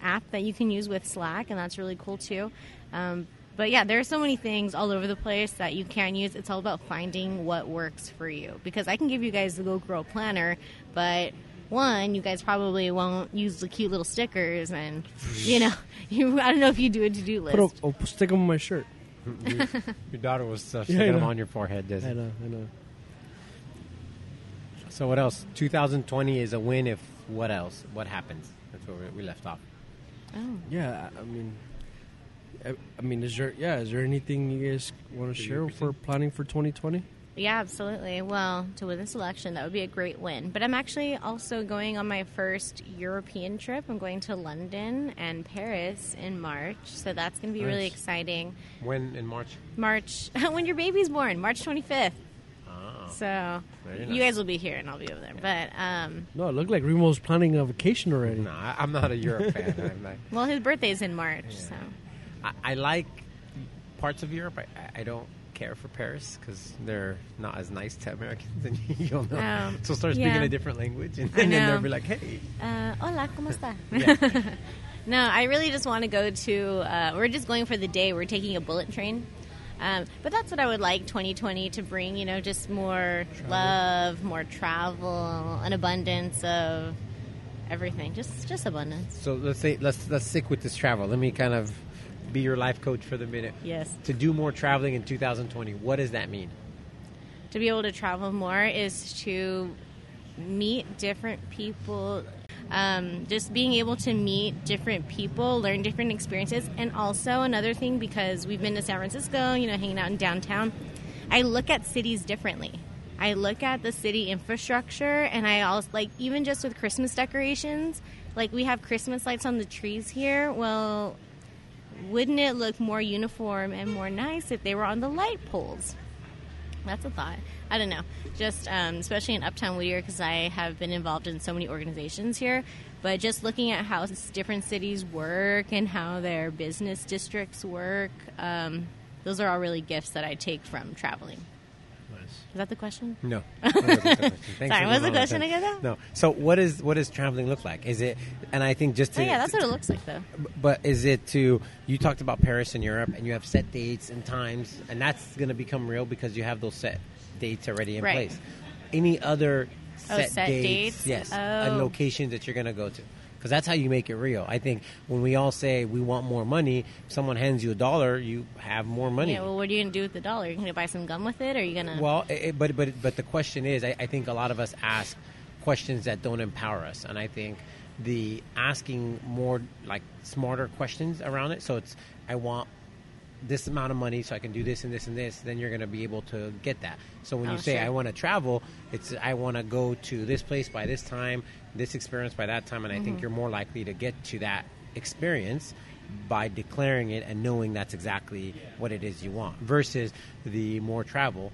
app that you can use with Slack, and that's really cool too. Um, but yeah, there are so many things all over the place that you can use. It's all about finding what works for you. Because I can give you guys the Go Planner, but one, you guys probably won't use the cute little stickers, and you know, you I don't know if you do a to do list. Put a, oh, stick them on my shirt. your, your daughter was uh, Yeah, sticking I them on your forehead. Does I know, I know. So what else? 2020 is a win. If what else? What happens? That's where we- we left off. oh. Yeah, I I mean, I, I mean, is there? Yeah, is there anything you guys want to share for planning for 2020? Yeah, absolutely. Well, to win this election, that would be a great win. But I'm actually also going on my first European trip. I'm going to London and Paris in March, so that's going to be really exciting. When in March? March, when your baby's born, March 25th. Oh, So Very you guys will be here, and I'll be over there. But um, No, it looked like Remo's planning a vacation already. no, I, I'm not a Europe fan. I'm not, well, his birthday's in March, so I, I like parts of Europe. I, I- I don't care for Paris because they're not as nice to Americans, and you'll know. Um, so start speaking yeah. a different language, and, and then they'll be like, "Hey, Uh, hola, ¿cómo está? Yeah. no, I really just want to go to. Uh, we're just going for the day. We're taking a bullet train. Um, but that's what I would like 2020 to bring. You know, just more love, more travel, an abundance of everything. Just, just abundance. So let's say let's let's stick with this travel. Let me kind of be your life coach for the minute. Yes. To do more traveling in 2020, what does that mean? to be able to travel more is to meet different people um, just being able to meet different people learn different experiences and also another thing because we've been to san francisco you know hanging out in downtown i look at cities differently i look at the city infrastructure and i also like even just with christmas decorations like we have christmas lights on the trees here well wouldn't it look more uniform and more nice if they were on the light poles that's a thought. I don't know. Just um, especially in Uptown Whittier because I have been involved in so many organizations here. But just looking at how different cities work and how their business districts work, um, those are all really gifts that I take from traveling. Is that the question? No. That the question. Sorry, what was the question again, though? No. So what is what does traveling look like? Is it? And I think just to Oh yeah, that's what it looks like though. But is it to you talked about Paris and Europe, and you have set dates and times, and that's going to become real because you have those set dates already in Right. place. Any other Oh, set, set dates? Yes, oh. and Oh. locations that you're going to go to. Because that's how you make it real. I think when we all say we want more money, if someone hands you a dollar, you have more money. Yeah. Well, what are you gonna do with the dollar? Are You're gonna buy some gum with it, or are you gonna? Well, it- but but but the question is, I, I think a lot of us ask questions that don't empower us, and I think the asking more like smarter questions around it. So it's I want this amount of money so I can do this and this and this. Then you're going to be able to get that. So when Oh, you say sure. I want to travel, it's I want to go to this place by this time, this experience by that time, and I think Mm-hmm. you're more likely to get to that experience by declaring it and knowing that's exactly what it is you want versus the more travel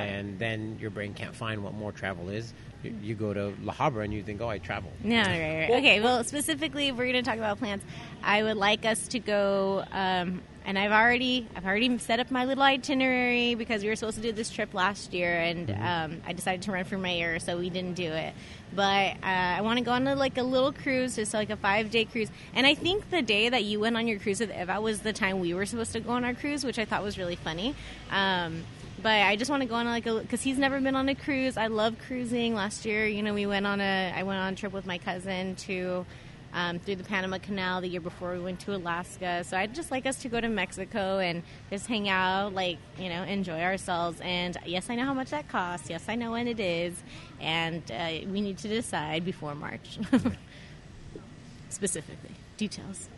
and then your brain can't find what more travel is you, you go to La Habra and you think oh I travel. No, right, right. Okay, well, specifically, if we're going to talk about plans, I would like us to go, um, and I've already, I've already set up my little itinerary because we were supposed to do this trip last year, and um, I decided to run for mayor, so we didn't do it. But uh, I want to go on a, like a little cruise, just like a five day cruise. And I think the day that you went on your cruise with Eva was the time we were supposed to go on our cruise, which I thought was really funny. Um, but I just want to go on like a because he's never been on a cruise. I love cruising. Last year, you know, we went on a I went on a trip with my cousin to um, through the Panama Canal. The year before, we went to Alaska. So I'd just like us to go to Mexico and just hang out, like you know, enjoy ourselves. And yes, I know how much that costs. Yes, I know when it is, and uh, we need to decide before March, specifically details.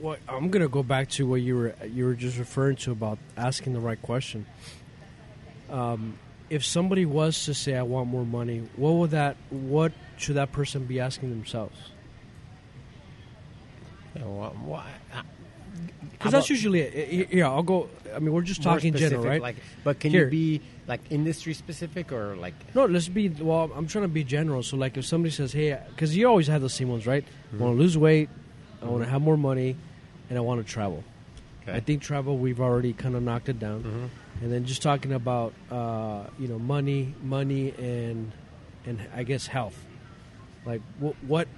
Well, I'm gonna go back to what you were you were just referring to about asking the right question. Um, if somebody was to say, "I want more money," what would that? What should that person be asking themselves? You know, wha- wha- Because that's usually it. Yeah, I'll go. I mean, we're just talking general, right? Like, but can Here. you be like industry specific or like? No, let's be. Well, I'm trying to be general. So, like, if somebody says, "Hey," because you always have the same ones, right? I want to lose weight, I want to have more money, and I want to travel. Okay. I think travel we've already kind of knocked it down, Mhm. and then just talking about uh, you know money, money, and and I guess health. Like, what, what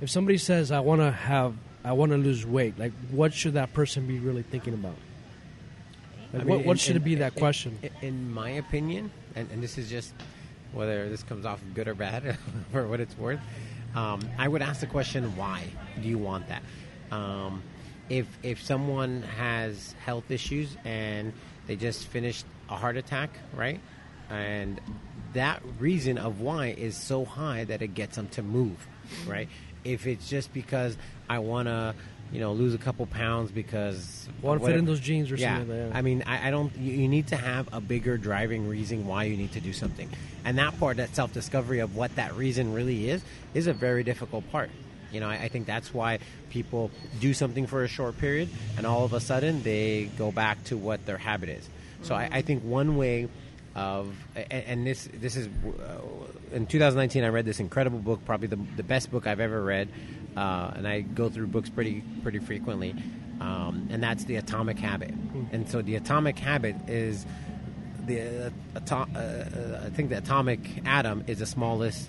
if somebody says, "I want to have, I want to lose weight"? Like, what should that person be really thinking about? Like, I mean, what, what in- should in- it be that in- question? In, in my opinion, and, and this is just whether this comes off good or bad, for what it's worth, um, I would ask the question: Why do you want that? Um, if if someone has health issues and they just finished a heart attack, right, and that reason of why is so high that it gets them to move, right? If it's just because I want to, you know, lose a couple pounds because Want to fit in those jeans or yeah. something like that? I mean, I, I don't. You, you need to have a bigger driving reason why you need to do something, and that part, that self discovery of what that reason really is, is a very difficult part. You know, I, I think that's why people do something for a short period, and all of a sudden they go back to what their habit is. So I, I think one way of and, and this this is uh, in 2019 I read this incredible book probably the, the best book I've ever read uh, and I go through books pretty pretty frequently um, and that's the atomic habit and so the atomic habit is the uh, ato- uh, uh, I think the atomic atom is the smallest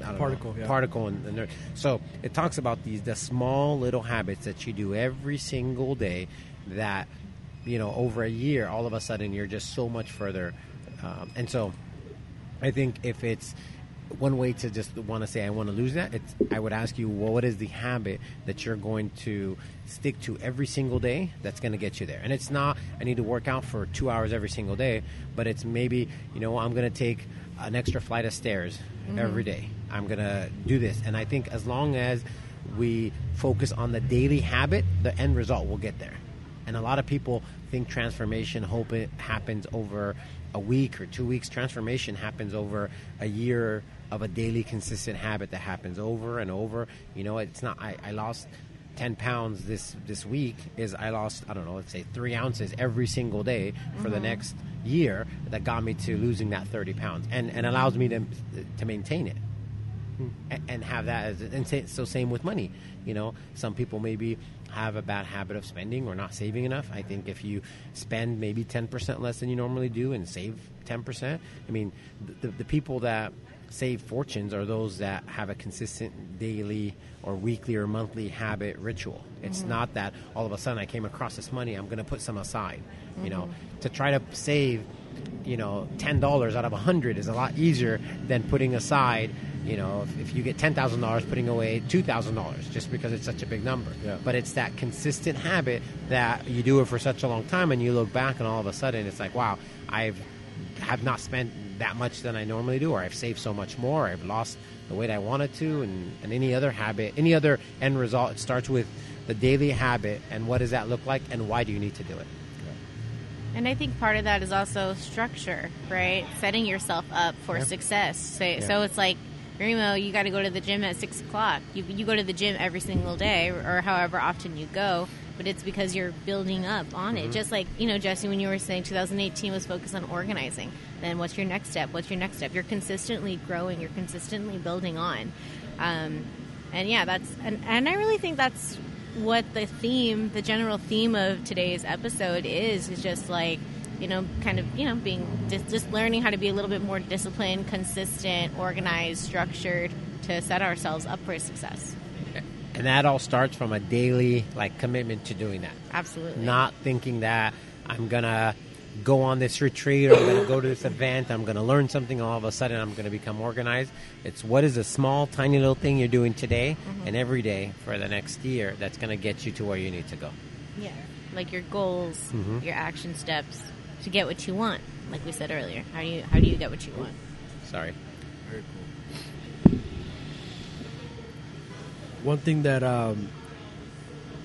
Particle, know, yeah. particle in, there. So it talks about these the small little habits that you do every single day that you know over a year all of a sudden you're just so much further um, and so I think if it's one way to just want to say I want to lose that, it's I would ask you, well, what is the habit that you're going to stick to every single day that's going to get you there? And it's not I need to work out for two hours every single day, but it's maybe you know I'm going to take an extra flight of stairs mm-hmm. every day. I'm going to do this, and I think as long as we focus on the daily habit, the end result will get there. And a lot of people think transformation hope it happens over a week or two weeks. Transformation happens over a year of a daily consistent habit that happens over and over. You know, it's not I, I lost ten pounds this this week is I lost, I don't know, let's say three ounces every single day for the mm-hmm. next year that got me to losing that thirty pounds and, and allows me to to maintain it. Hmm. A- and have that as and say, so same with money. You know some people maybe have a bad habit of spending or not saving enough. I think if you spend maybe 10% less than you normally do and save 10% i mean the, the people that save fortunes are those that have a consistent daily or weekly or monthly habit ritual it's mm-hmm. not that all of a sudden i came across this money i'm going to put some aside you know mm-hmm. to try to save you know, ten dollars out of a hundred is a lot easier than putting aside, you know, if, if you get ten thousand dollars, putting away two thousand dollars just because it's such a big number. Yeah. But it's that consistent habit that you do it for such a long time, and you look back, and all of a sudden, it's like, wow, I've have not spent that much than I normally do, or I've saved so much more, I've lost the weight I wanted to, and, and any other habit, any other end result. It starts with the daily habit, and what does that look like, and why do you need to do it? And I think part of that is also structure, right? Setting yourself up for success. So, so it's like, Remo, you got to go to the gym at six o'clock. You, you go to the gym every single day, or however often you go, but it's because you're building up on it. Just like you know, Jesse, when you were saying 2018 was focused on organizing. Then what's your next step? What's your next step? You're consistently growing. You're consistently building on. Um, and yeah, that's and, and I really think that's what the theme, the general theme of today's episode is, is just like, you know, kind of, you know, being just learning how to be a little bit more disciplined, consistent, organized, structured to set ourselves up for success. And that all starts from a daily like commitment to doing that. Absolutely. Not thinking that I'm gonna go on this retreat or I'm gonna go to this event, I'm gonna learn something, all of a sudden I'm gonna become organized. It's what is a small, tiny little thing you're doing today and every day for the next year that's gonna get you to where you need to go. Yeah. Like your goals, Mhm. your action steps to get what you want. Like we said earlier, how do you how do you get what you want? Sorry. Very cool. One thing that um,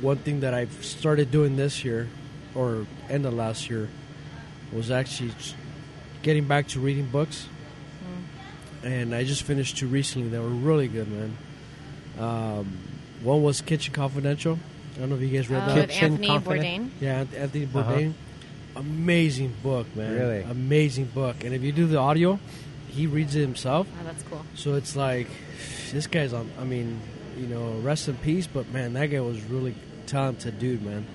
one thing that I've started doing this year, or end of last year, was actually getting back to reading books. And I just finished two recently that were really good, man. Um, one was Kitchen Confidential. I don't know if you guys read Oh, that. Kitchen Anthony Confident- Bourdain. Yeah, Anth- Anthony Uh-huh. Bourdain. Amazing book, man. Really? Amazing book. And if you do the audio, he reads it himself. Oh, that's cool. So it's like, this guy's on. I mean, you know, rest in peace. But man, that guy was really talented dude, man.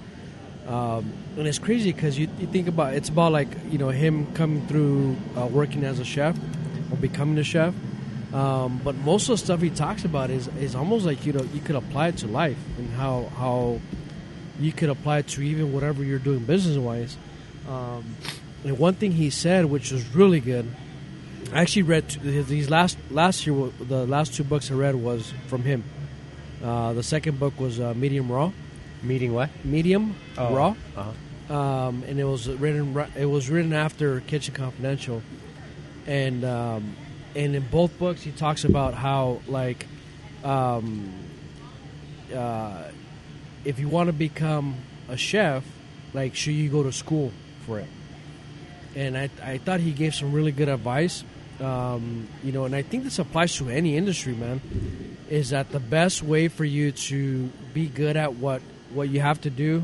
Um, and it's crazy because you, you think about it's about like you know him coming through uh, working as a chef or becoming a chef. Um, but most of the stuff he talks about is is almost like you know you could apply it to life and how how you could apply it to even whatever you're doing business wise. Um, and one thing he said, which was really good, I actually read these last last year. The last two books I read was from him. Uh, the second book was uh, Medium Raw, Meeting what? Medium Raw, Uh-huh. um, and it was written. It was written after Kitchen Confidential, and um, and in both books he talks about how like um, uh, if you want to become a chef, like should you go to school for it? And I I thought he gave some really good advice. Um, you know, and I think this applies to any industry, man. Is that the best way for you to be good at what what you have to do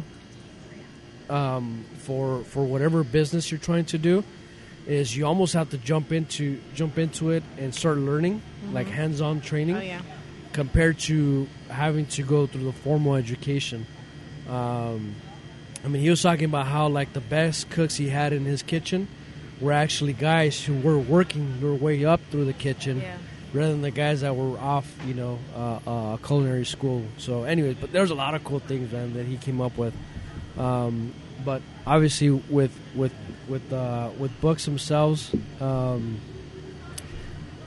um, for for whatever business you're trying to do is you almost have to jump into jump into it and start learning like hands-on training Oh yeah. compared to having to go through the formal education um, i mean he was talking about how like the best cooks he had in his kitchen were actually guys who were working their way up through the kitchen Yeah. Rather than the guys that were off you know uh, uh, culinary school so anyways but there's a lot of cool things man that he came up with um, but obviously with with with uh, with books themselves um,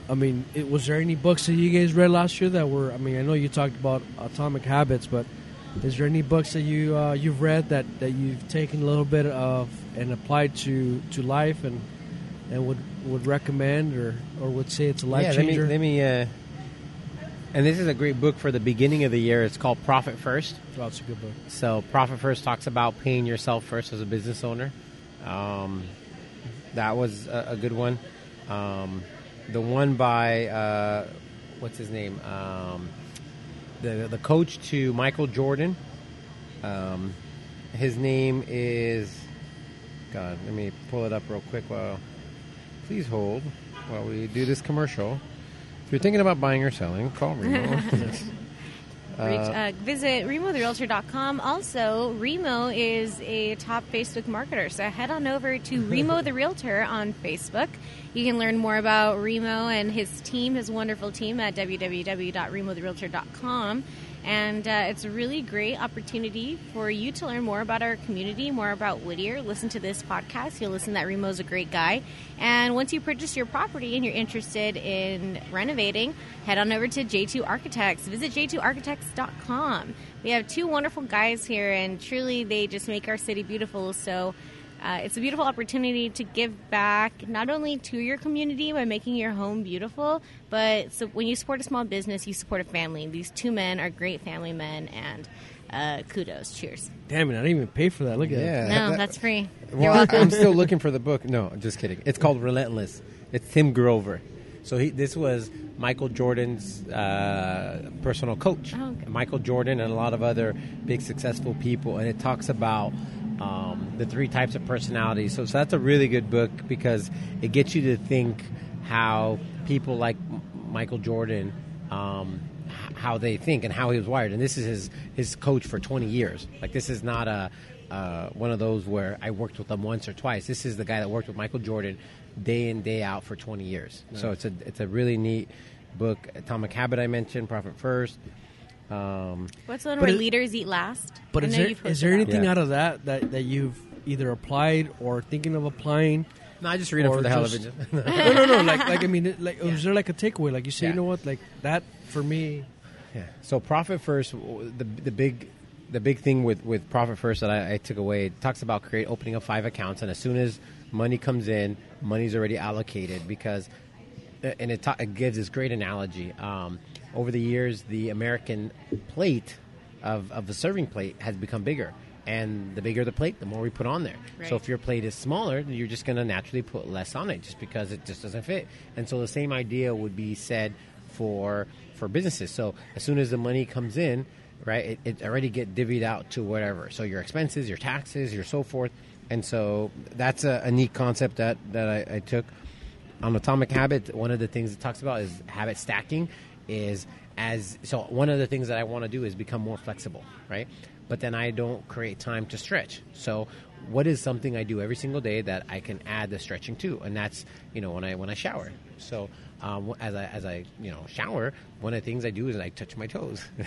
I mean, it, was there any books that you guys read last year that were? I mean, I know you talked about Atomic Habits, but is there any books that you uh, you've read that, that you've taken a little bit of and applied to, to life and and would would recommend or, or would say it's a life yeah, let me let me. Uh, and this is a great book for the beginning of the year. It's called Profit First. Oh, it's a good book. So Profit First talks about paying yourself first as a business owner. Um, that was a, a good one. Um, the one by uh, what's his name? Um, the the coach to Michael Jordan. Um, his name is God. Let me pull it up real quick. While please hold while we do this commercial. If you're thinking about buying or selling, call Remo. Reach, uh, visit RemoTheRealtor.com. Also, Remo is a top Facebook marketer, so head on over to Remo the Realtor on Facebook. You can learn more about Remo and his team, his wonderful team, at www.remotherealtor.com. And uh, it's a really great opportunity for you to learn more about our community, more about Whittier. Listen to this podcast. You'll listen that Remo's a great guy. And once you purchase your property and you're interested in renovating, head on over to J2 Architects. Visit j2architects.com. We have two wonderful guys here, and truly they just make our city beautiful. So uh, it's a beautiful opportunity to give back not only to your community by making your home beautiful, but so when you support a small business, you support a family. These two men are great family men, and uh, kudos. Cheers. Damn it! I didn't even pay for that. Look at Yeah. that. No, that's free. You're Well, welcome. I'm still looking for the book. No, I'm just kidding. It's called Relentless. It's Tim Grover. So he, this was Michael Jordan's uh, personal coach. Oh, okay. Michael Jordan and a lot of other big successful people, and it talks about um, the three types of personalities. So, so that's a really good book because it gets you to think how people like Michael Jordan. Um, how they think and how he was wired, and this is his his coach for 20 years. Like this is not a uh, one of those where I worked with them once or twice. This is the guy that worked with Michael Jordan day in day out for 20 years. So it's a it's a really neat book. Atomic Habit I mentioned, Profit First. Um, What's the one where it- leaders eat last? But is know there you've is posted there that. anything Yeah. out of that, that that you've either applied or thinking of applying? no, I just read it for the hell of it. no, no, no. Like, like I mean, it- like, was there like a takeaway? Like you say, Yeah. you know what? Like that for me. Yeah. So profit first, the the big the big thing with with profit first that I, I took away it talks about create opening up five accounts, and as soon as money comes in, money's already allocated because, and it, ta- it gives this great analogy. Um, over the years, the American plate of of the serving plate has become bigger. And the bigger the plate, the more we put on there. Right. So if your plate is smaller, you're just going to naturally put less on it, just because it just doesn't fit. And so the same idea would be said for for businesses. So as soon as the money comes in, right? It, it already get divvied out to whatever. So your expenses, your taxes, your so forth. And so that's a, a neat concept that, that I, I took. On Atomic Habit, one of the things it talks about is habit stacking. Is as so one of the things that I want to do is become more flexible, right? But then I don't create time to stretch. So what is something I do every single day that I can add the stretching to? And that's you know when I when I shower. So um, as I as I you know shower, one of the things I do is I touch my toes.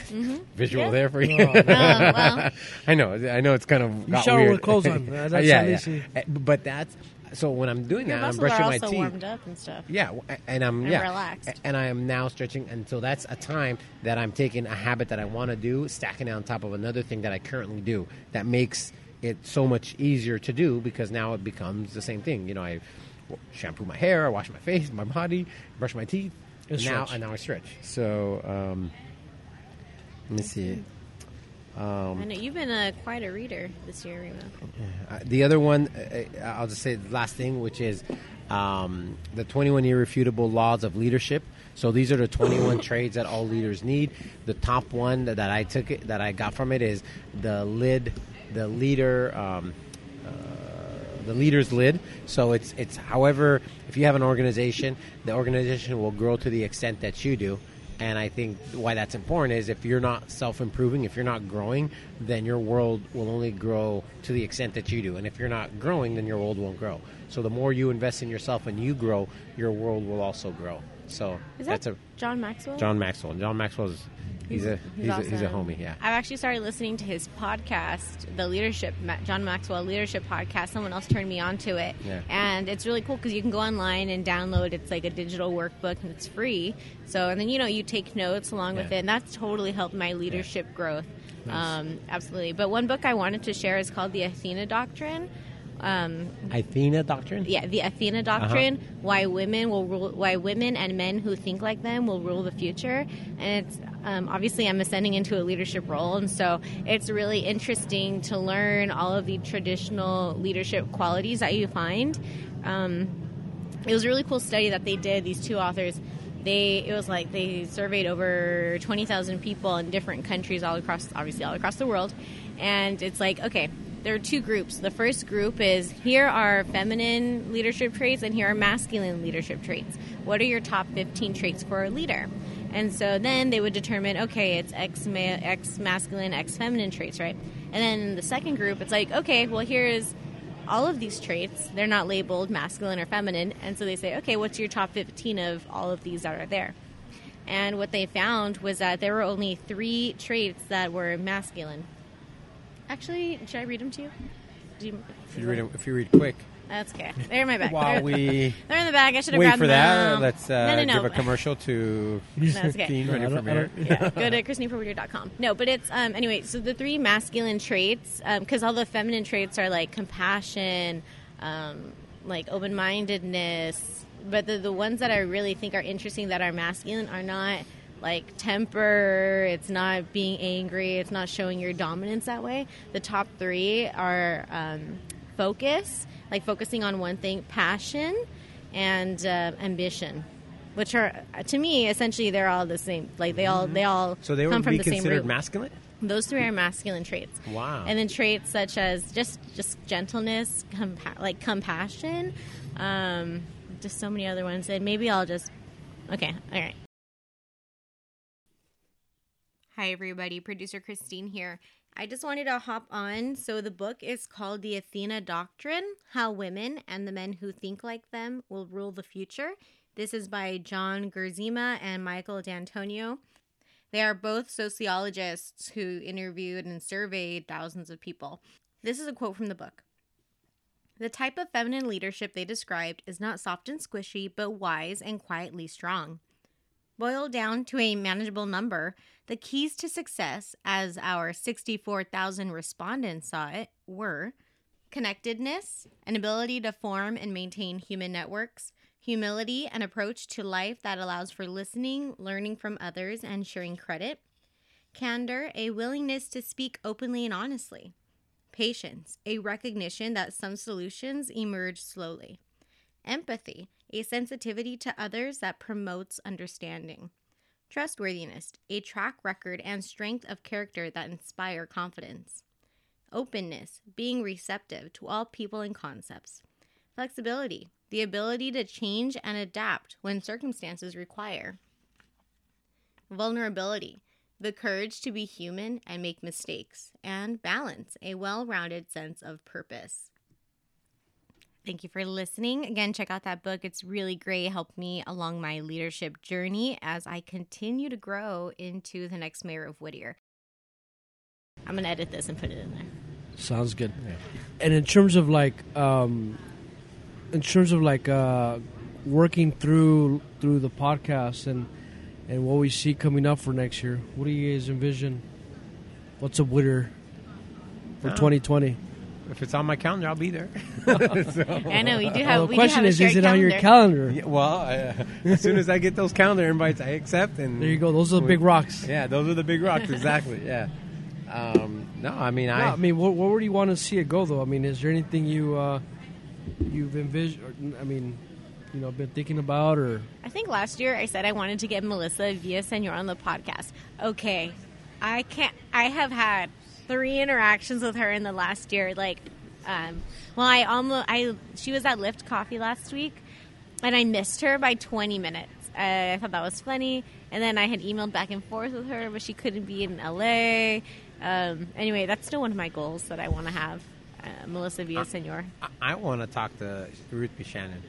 Visual Yeah. there for you. Oh, well. I know, I know it's kind of You got shower weird. with clothes on. That's yeah, yeah. least you- Uh, But that's so when I'm doing Your that, I'm muscles brushing are my also teeth. warmed up and stuff. Yeah, and I'm And yeah, relaxed. and I am now stretching, and so that's a time that I'm taking a habit that I want to do, stacking it on top of another thing that I currently do. That makes it so much easier to do because now it becomes the same thing. You know, I shampoo my hair, I wash my face, my body, brush my teeth, And and now and now I stretch. So um, let me see. I know you've been a quite a reader this year, Remo. Uh, the other one, uh, uh, I'll just say the last thing, which is um, the 21 irrefutable laws of leadership. So these are the 21 trades that all leaders need. The top one that, that I took it, that I got from it is the lid, the leader. Um, uh, the leader's lid. So it's it's however if you have an organization, the organization will grow to the extent that you do. And I think why that's important is if you're not self improving, if you're not growing, then your world will only grow to the extent that you do. And if you're not growing, then your world won't grow. So the more you invest in yourself and you grow, your world will also grow. So Is that's a John Maxwell? John Maxwell. John Maxwell is he's a he's, a, he's a homie. Yeah. I've actually started listening to his podcast, the Leadership John Maxwell Leadership Podcast. Someone else turned me on to it, Yeah. and it's really cool because you can go online and download. It's like a digital workbook and it's free. So, and then you know you take notes along with it, and that's totally helped my leadership growth. Um, absolutely. But one book I wanted to share is called The Athena Doctrine. Um, Athena doctrine. yeah, the Athena doctrine. Why women will rule. Why women and men who think like them will rule the future. And it's um, obviously I'm ascending into a leadership role, and so it's really interesting to learn all of the traditional leadership qualities that you find. Um, it was a really cool study that they did. These two authors. They it was like they surveyed over twenty thousand people in different countries all across, obviously all across the world, and it's like okay, there are two groups. The first group is here are feminine leadership traits and here are masculine leadership traits. What are your top fifteen traits for a leader? And so then they would determine okay, it's X ma- X masculine, X feminine traits, right? And then the second group, it's like okay, well here's all of these traits. They're not labeled masculine or feminine. And so they say, okay, what's your top 15 of all of these that are there? And what they found was that there were only three traits that were masculine. Actually, should I read them to you? Do you If you read 'em- if you read quick. That's okay. They're in my bag. While we they're in the bag. I should have grabbed them. wait grabbed for that, them. let's uh, no, no, no. give a commercial to That's okay. Dean ready for don't- mayor. yeah, go to christineforwhittier.com. No, but it's um, anyway. So the three masculine traits, because all the feminine traits are like compassion, um, like open mindedness, but the the ones that I really think are interesting that are masculine are not like temper. It's not being angry. It's not showing your dominance that way. The top three are um, focus, like focusing on one thing, passion, and uh, ambition which are to me essentially they're all the same. Like they all they all. So they come would from be the same root. masculine. Those three are masculine traits. Wow. And then traits such as just just gentleness, compa- like compassion, um, just so many other ones. And maybe I'll just okay, all right. Hi everybody, producer Christine here. I just wanted to hop on. So the book is called The Athena Doctrine: How Women and the Men Who Think Like Them Will Rule the Future. This is by John Gerzema and Michael D'Antonio. They are both sociologists who interviewed and surveyed thousands of people. This is a quote from the book. The type of feminine leadership they described is not soft and squishy, but wise and quietly strong. Boiled down to a manageable number, the keys to success, as our 64,000 respondents saw it, were connectedness, an ability to form and maintain human networks, humility, an approach to life that allows for listening, learning from others, and sharing credit, candor, a willingness to speak openly and honestly, patience, a recognition that some solutions emerge slowly, empathy, a sensitivity to others that promotes understanding, Trustworthiness, a track record and strength of character that inspire confidence. Openness, being receptive to all people and concepts. Flexibility, the ability to change and adapt when circumstances require. Vulnerability, the courage to be human and make mistakes. And balance, a well rounded sense of purpose. Thank you for listening. Again, check out that book. It's really great. It helped me along my leadership journey as I continue to grow into the next mayor of Whittier. I'm going to edit this and put it in there. Sounds good. And in terms of like, um, in terms of like uh, working through through the podcast and and what we see coming up for next year, what do you guys envision? What's a Whittier for Uh, 2020? If it's on my calendar, I'll be there. I know we do have. Well, the we do question have a is, is shared it on your calendar? Yeah, well, uh, as soon as I get those calendar invites, I accept. And There you go. Those are the big rocks. Yeah, those are the big rocks. Exactly. Yeah. Um, no, I mean, No, I. I mean, where, where would you want to see it go, though? I mean, is there anything you uh, you've envisioned? I mean, you know, been thinking about, or I think last year I said I wanted to get Melissa Villasenor on the podcast. Okay, I can't. I have had three interactions with her in the last year. Like, um, well, I almost I she was at Lyft Coffee last week, and I missed her by 20 minutes. Uh, I thought that was funny, and then I had emailed back and forth with her, but she couldn't be in LA. Um, anyway, that's still one of my goals that I want to have. Uh, Melissa Villasenor. I, I want to talk to Ruth B. Shannon.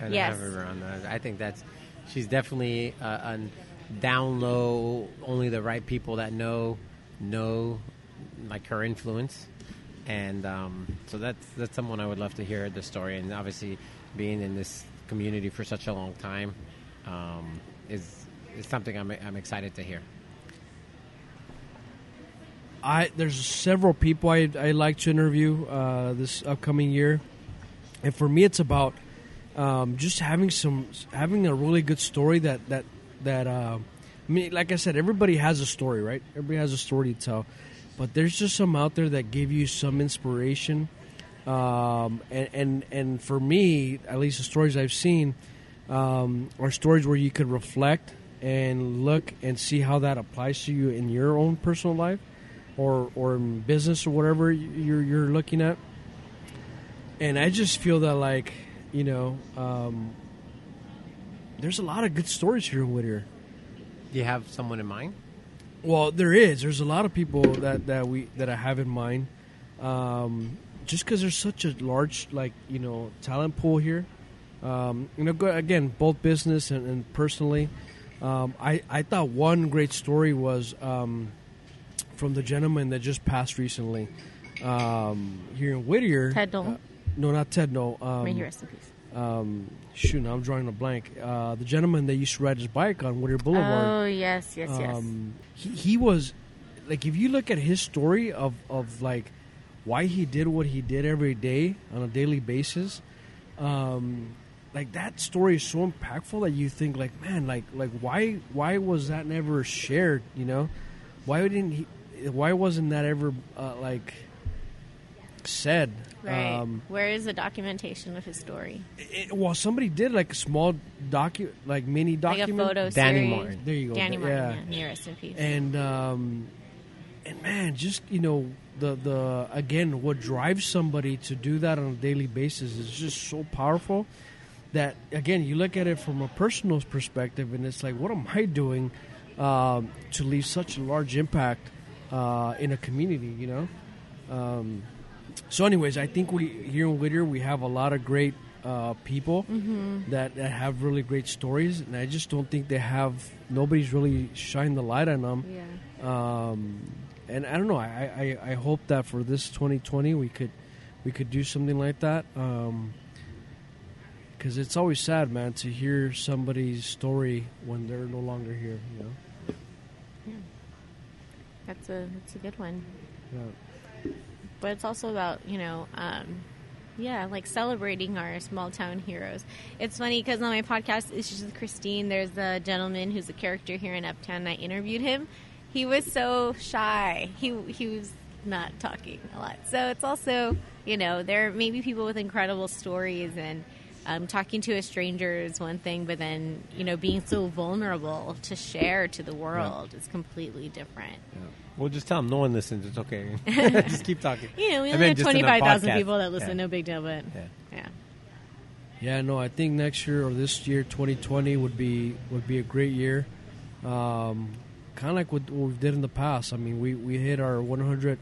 And Yes. have her on. Uh, I think that's she's definitely uh, on down low. Only the right people that know know like her influence, and um, so that's that's someone I would love to hear the story. And obviously, being in this community for such a long time um, is is something I'm I'm excited to hear. I there's several people I I like to interview uh, this upcoming year, and for me, it's about um, just having some having a really good story that that that. Uh, I mean, like I said, everybody has a story, right? Everybody has a story to tell, but there's just some out there that give you some inspiration. Um, and, and and for me, at least the stories I've seen, um, are stories where you could reflect and look and see how that applies to you in your own personal life or or in business or whatever you're you're looking at. And I just feel that like you know, um, there's a lot of good stories here in Whittier. Do you have someone in mind? Well, there is. There's a lot of people that, that we that I have in mind. Um, just because there's such a large like you know talent pool here. Um, you know, again, both business and, and personally. Um, I I thought one great story was um, from the gentleman that just passed recently um, here in Whittier. Ted Noel. Uh, no, not Ted. No. Um, May he rest in peace. Um, shoot, now I'm drawing a blank. Uh, the gentleman that used to ride his bike on Whittier Boulevard. Oh yes, yes, yes. Um, he, he was like, if you look at his story of, of like why he did what he did every day on a daily basis, um, like that story is so impactful that you think like, man, like like why why was that never shared? You know, why didn't he? Why wasn't that ever uh, like said? Right. Um, Where is the documentation of his story? it, well, somebody did like a small docu, like mini Like a photo Danny series. Martin. There you go. Danny Martin. Yeah. May he rest in peace. and um, and man, just you know the the again, what drives somebody to do that on a daily basis is just so powerful. That again, you look at it from a personal perspective, and it's like, what am I doing um, to leave such a large impact uh, in a community? You know. Um, so, anyways, I think we here in Whittier we have a lot of great uh, people that, that have really great stories, and I just don't think they have. Nobody's really shined the light on them. yeah. Um, and I don't know. I, I, I hope that for this 2020 we could we could do something like that. Because it's always sad, man, to hear somebody's story when they're no longer here. You know. Yeah. That's a that's a good one. Yeah. But it's also about you know, um, yeah, like celebrating our small town heroes. It's funny because on my podcast, just with Christine. There's a gentleman who's a character here in Uptown. I interviewed him. He was so shy. He he was not talking a lot. So it's also you know there may be people with incredible stories and um, talking to a stranger is one thing, but then you know being so vulnerable to share to the world is completely different. We'll just tell them no one listens. It's okay. just keep talking. You know, we only mean, have just in a twenty five thousand people that listen. Yeah. No big deal, but Yeah. yeah. Yeah, no, I think next year or this year, 2020 would be would be a great year. Um, kind of like what, what we did in the past. I mean, we, we hit our 100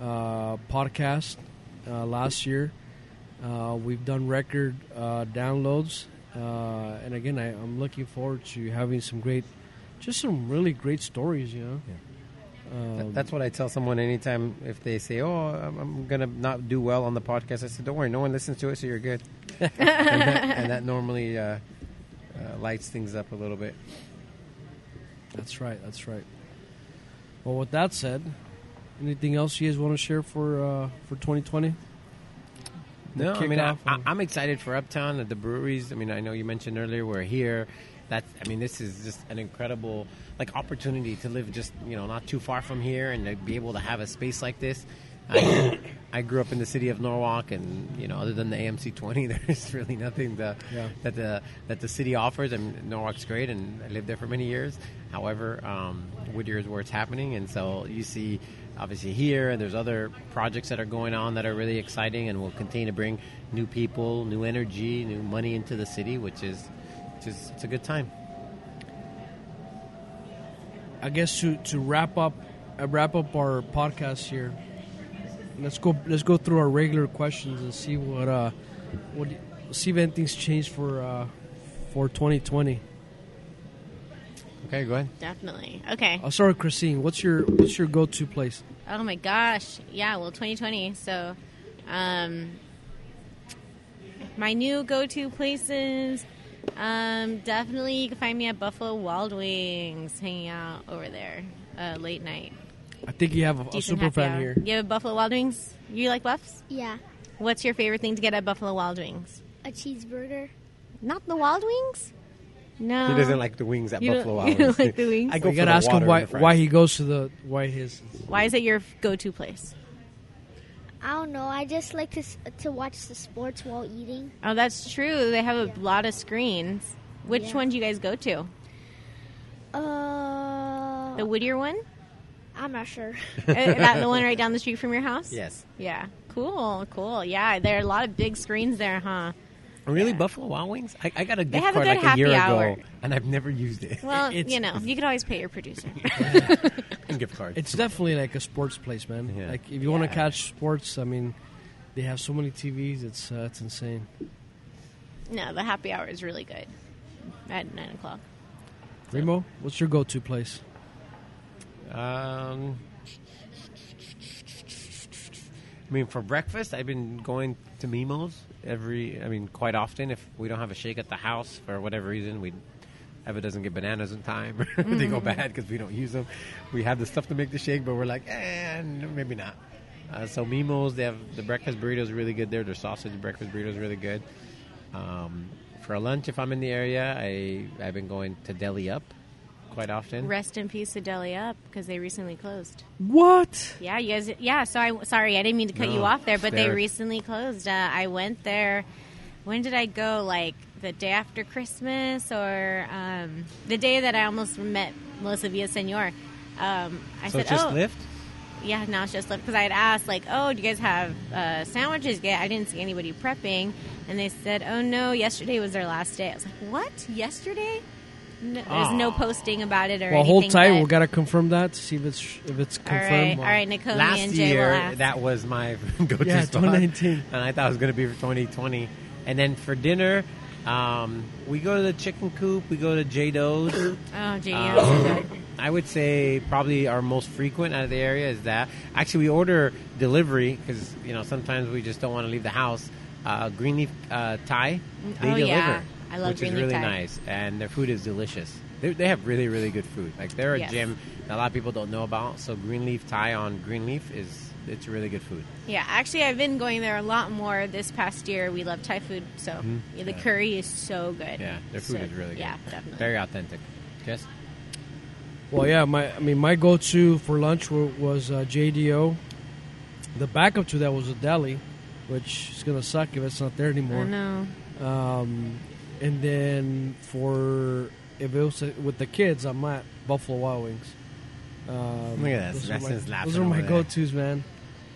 uh, podcast uh, last year. Uh, we've done record uh, downloads, uh, and again, I, I'm looking forward to having some great, just some really great stories. You know, Th- um, That's what I tell someone anytime if they say, "Oh, I'm, I'm gonna not do well on the podcast." I said, "Don't worry, no one listens to it, so you're good." and, that, and that normally uh, uh, lights things up a little bit. that's right. That's right. Well, with that said, anything else you guys want to share for uh, for 2020? No, I mean, I, I'm excited for Uptown at the breweries. I mean, I know you mentioned earlier we're here. That's, I mean, this is just an incredible like opportunity to live just you know not too far from here and to be able to have a space like this. I, I grew up in the city of Norwalk, and you know, other than the AMC 20, there's really nothing that Yeah. that the that the city offers. I mean, Norwalk's great, and I lived there for many years. However, um, Whittier is where it's happening, and so you see, obviously here, and there's other projects that are going on that are really exciting, and will continue to bring new people, new energy, new money into the city, which is, which is it's a good time. I guess to to wrap up uh, wrap up our podcast here. Let's go let's go through our regular questions and see what uh what see if anything's changed for uh for 2020. Okay, go ahead. Definitely. Okay. I'll start with Christine. What's your what's your go to place? Oh my gosh. Yeah, well 2020. So um my new go-to places um definitely you can find me at Buffalo Wild Wings hanging out over there uh late night. I think you have a, a super fan hour. here. You have Buffalo Wild Wings? You like buffs? Yeah, What's your favorite thing to get at Buffalo Wild Wings? a cheeseburger. Not the Wild Wings? No. He doesn't like the wings at You Buffalo you Wild don't Wings. like the wings? I go you gotta ask him why why he goes to the why his Why is it your go-to place? I don't know. I just like to to watch the sports while eating. Oh, that's true. They have a lot of screens. Which Yeah. one do you guys go to? Uh, The Whittier one? I'm not sure. Uh, that the one right down the street from your house? Yes. Yeah. Cool, cool. Yeah, there are a lot of big screens there, huh? Really, Yeah. Buffalo Wild Wings? I, I got a gift have a card like a year happy ago, and I've never used it. Well, It's- you know, you could always pay your producer. and gift card. It's definitely like a sports place, man. Yeah. Like if you want to catch sports, I mean, they have so many TVs. It's uh, it's insane. no, the happy hour is really good at 9 o'clock. Remo, what's your go to place? Um, I mean, for breakfast, I've been going to Mimo's every. I mean, quite often. If we don't have a shake at the house for whatever reason, we Eva doesn't get bananas in time. they go bad because we don't use them. We have the stuff to make the shake, but we're like, eh, maybe not. Uh, so Mimo's, they have the breakfast burritos really good there. Their sausage breakfast burritos really good. Um, for lunch, if I'm in the area, I I've been going to Deli Up quite often. Rest in peace to Deli Up because they recently closed. What? Yeah, you guys. Yeah, so I sorry, I didn't mean to cut you off there, but they recently closed. Uh, I went there. When did I go? Like the day after Christmas, or um, the day that I almost met Melissa Villasenor. Um, I so said, just "Oh, Lyft. yeah, now it's just left because I had asked like, oh, do you guys have uh, sandwiches? Yeah, I didn't see anybody prepping, and they said, oh no, yesterday was their last day. I was like, what? Yesterday? No, there's no posting about it or Well, anything. hold tight. but- We gotta confirm that to see if it's if it's all right, confirmed. all right, Nicole Last and Jay will year, ask. that was my go-to Yeah, spot, 2019. and I thought it was going to be for 2020. And then for dinner, um, we go to the Chicken Coop. We go to J Doe's. oh, gee, Um, I would say probably our most frequent out of the area is that. Actually, we order delivery because you know sometimes we just don't want to leave the house. Uh, Greenleaf uh, Thai, they Oh, deliver, yeah. I love which Greenleaf is really Thai. nice, and their food is delicious. They, they have really really good food. Like they're a Yes. gym that a lot of people don't know about. So Greenleaf Thai on Greenleaf is it's really good food. Yeah, actually, I've been going there a lot more this past year. We love Thai food, so yeah, the Yeah. curry is so good. Yeah, their food So- is really good. Yeah, definitely. Very authentic. Yes. Well, yeah, my I mean my go-to for lunch wa- was uh, JDO. The backup to that was a deli, which is gonna suck if it's not there anymore. I know. Um, and then for if it was uh, with the kids, I'm at Buffalo Wild Wings. Um, Look at that. Those are my, laughing those are my over there. go-tos, man.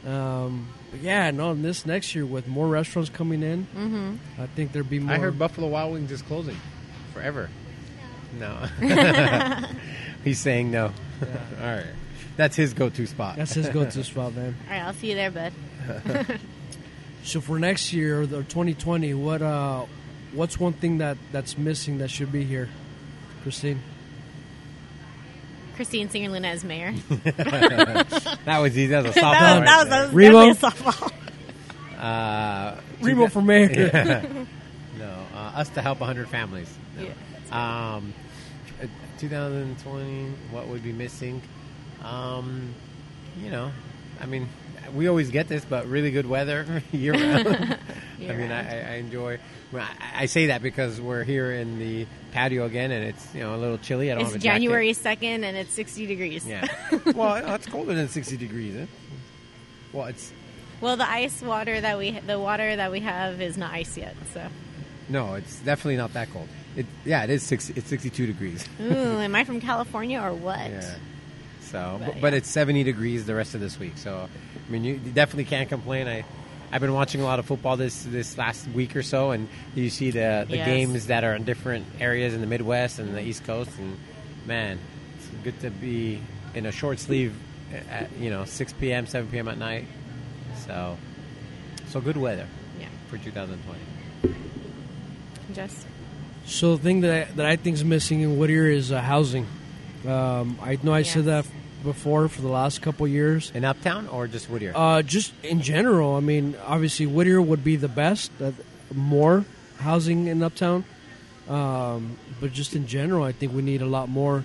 Um, but yeah, no, this next year with more restaurants coming in, Mm-hmm. I think there'd be more. I heard Buffalo Wild Wings is closing forever. No. He's saying no. All right. That's his go-to spot. that's his go-to spot, man. All right, I'll see you there, bud. So for next year or 2020, what uh, what's one thing that that's missing that should be here, Christine? Christine Singer Luna as mayor. that was easy. That was a softball. that, was, right that, was, that there. was Remo? a softball. Uh, Remo for mayor. no, uh, us to help 100 families. No. Yeah. Um, uh, 2020, what would be missing? Um, you know, I mean, we always get this, but really good weather year round. I mean. I, I enjoy. I, I say that because we're here in the patio again, and it's you know a little chilly. I don't It's have a. January 2nd and it's 60 degrees. Yeah. well, it's colder than 60 degrees. Eh? Well, it's Well, the ice water that we the water that we have is not ice yet. So, no, it's definitely not that cold. It yeah, it is 60, It's 62 degrees. ooh, am I from California or what? Yeah. So, But, but, but yeah. it's 70 degrees the rest of this week. So, I mean, you definitely can't complain. I, I've been watching a lot of football this this last week or so, and you see the the Yes. games that are in different areas in the Midwest and the East Coast, and man, it's good to be in a short sleeve at you know 6 p.m., 7 p.m. at night. So, so good weather Yeah. for 2020. Just So the thing that I, that I think is missing in Whittier is uh, housing. Um, I know I said that before for the last couple years. In Uptown or just Whittier? Uh, just in general, I mean, obviously Whittier would be the best. Uh, more housing in Uptown, um, but just in general, I think we need a lot more,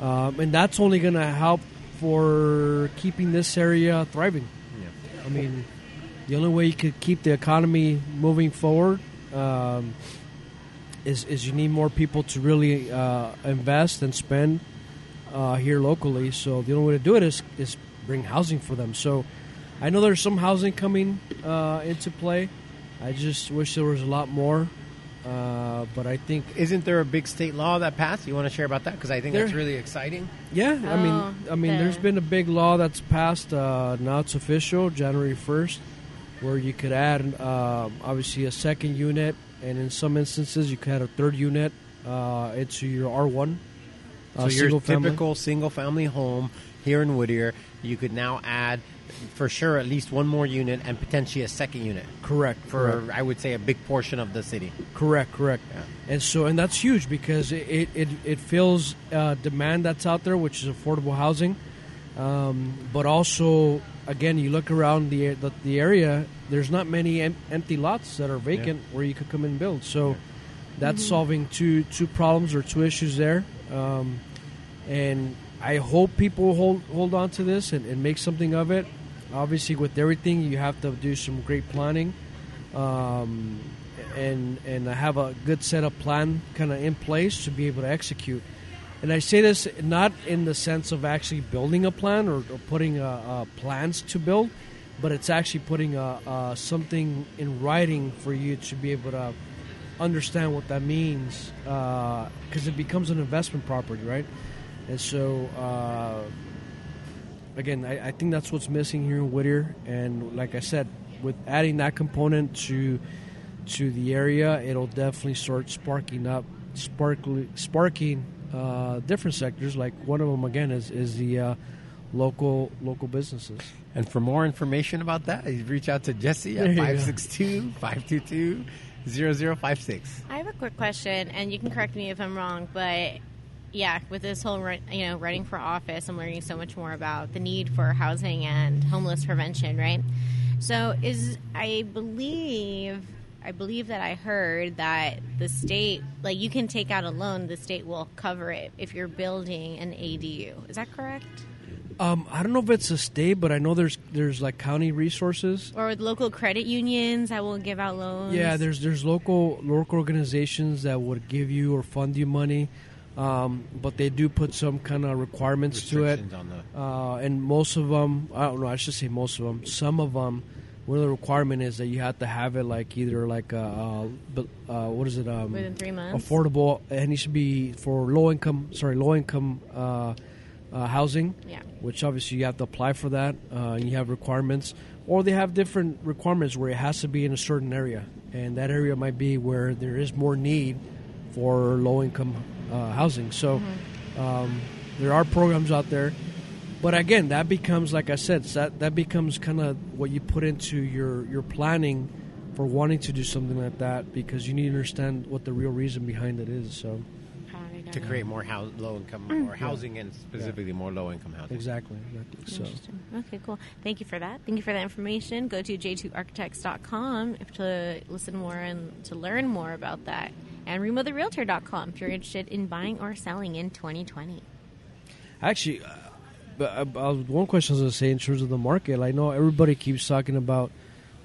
um, and that's only going to help for keeping this area thriving. yeah. I mean, the only way you could keep the economy moving forward um, is is you need more people to really uh, invest and spend uh, here locally. So the only way to do it is is bring housing for them. So I know there's some housing coming uh, into play. I just wish there was a lot more. Uh, but I think Isn't there a big state law that passed? You want to share about that? Because I think There- that's really exciting. Yeah, I Oh, mean, I mean, the- there's been a big law that's passed. Uh, now it's official, January first, where you could add, um, obviously, a second unit, and in some instances, you could add a third unit uh, into your R one. So your typical single family home here in Whittier, you could now add for sure at least one more unit and potentially a second unit correct for correct. I would say a big portion of the city. Correct, correct. Yeah. And so, and that's huge because it it, it, it fills uh, demand that's out there, which is affordable housing. Um, but also, again, you look around the the, the area. There's not many em- empty lots that are vacant where you could come and build. So, that's solving two two problems or two issues there. Um, and I hope people hold hold on to this and, and make something of it. Obviously, with everything, you have to do some great planning, um, and and have a good set of plan kind of in place to be able to execute. And I say this not in the sense of actually building a plan or, or putting uh, uh, plans to build, but it's actually putting uh, something in writing for you to be able to understand what that means because it becomes an investment property, right? And so, uh, again, I, I think that's what's missing here in Whittier. And like I said, with adding that component to to the area, it'll definitely start sparking up, sparkly, sparking uh, different sectors. Like one of them again is is the uh, local local businesses. And for more information about that, you reach out to Jesse at you 562 522 0056. I have a quick question, and you can correct me if I'm wrong, but yeah, with this whole you know running for office, I'm learning so much more about the need for housing and homeless prevention, right? So, is I believe I believe that I heard that the state, like you can take out a loan, the state will cover it if you're building an ADU. Is that correct? Um, I don't know if it's a state, but I know there's there's like county resources Or with local credit unions that will give out loans? Yeah, there's there's local local organizations that would give you or fund you money, um, but they do put some kind of requirements to it. On the. Uh, and most of them, I don't know, I should say most of them. Some of them one of the requirement is that you have to have it like either like a, uh, bu- uh, what is it um, Within three months. affordable. And it should be for low income. Sorry, low income uh, uh, housing. Yeah. Which obviously you have to apply for that. Uh, you have requirements, or they have different requirements where it has to be in a certain area, and that area might be where there is more need for low income uh, housing. So um, there are programs out there. But again, that becomes like I said, that that becomes kind of what you put into your your planning for wanting to do something like that because you need to understand what the real reason behind it is. So to create more house, low income or housing and specifically more low income housing. exactly, exactly. So Interesting. Okay, cool. Thank you for that. Thank you for that information. Go to j2architects.com to listen more and to learn more about that. And remotherrealtor.com if you're interested in buying or selling in 2020. actually, uh, but uh, uh, one question I was going to say in terms of the market, I know everybody keeps talking about.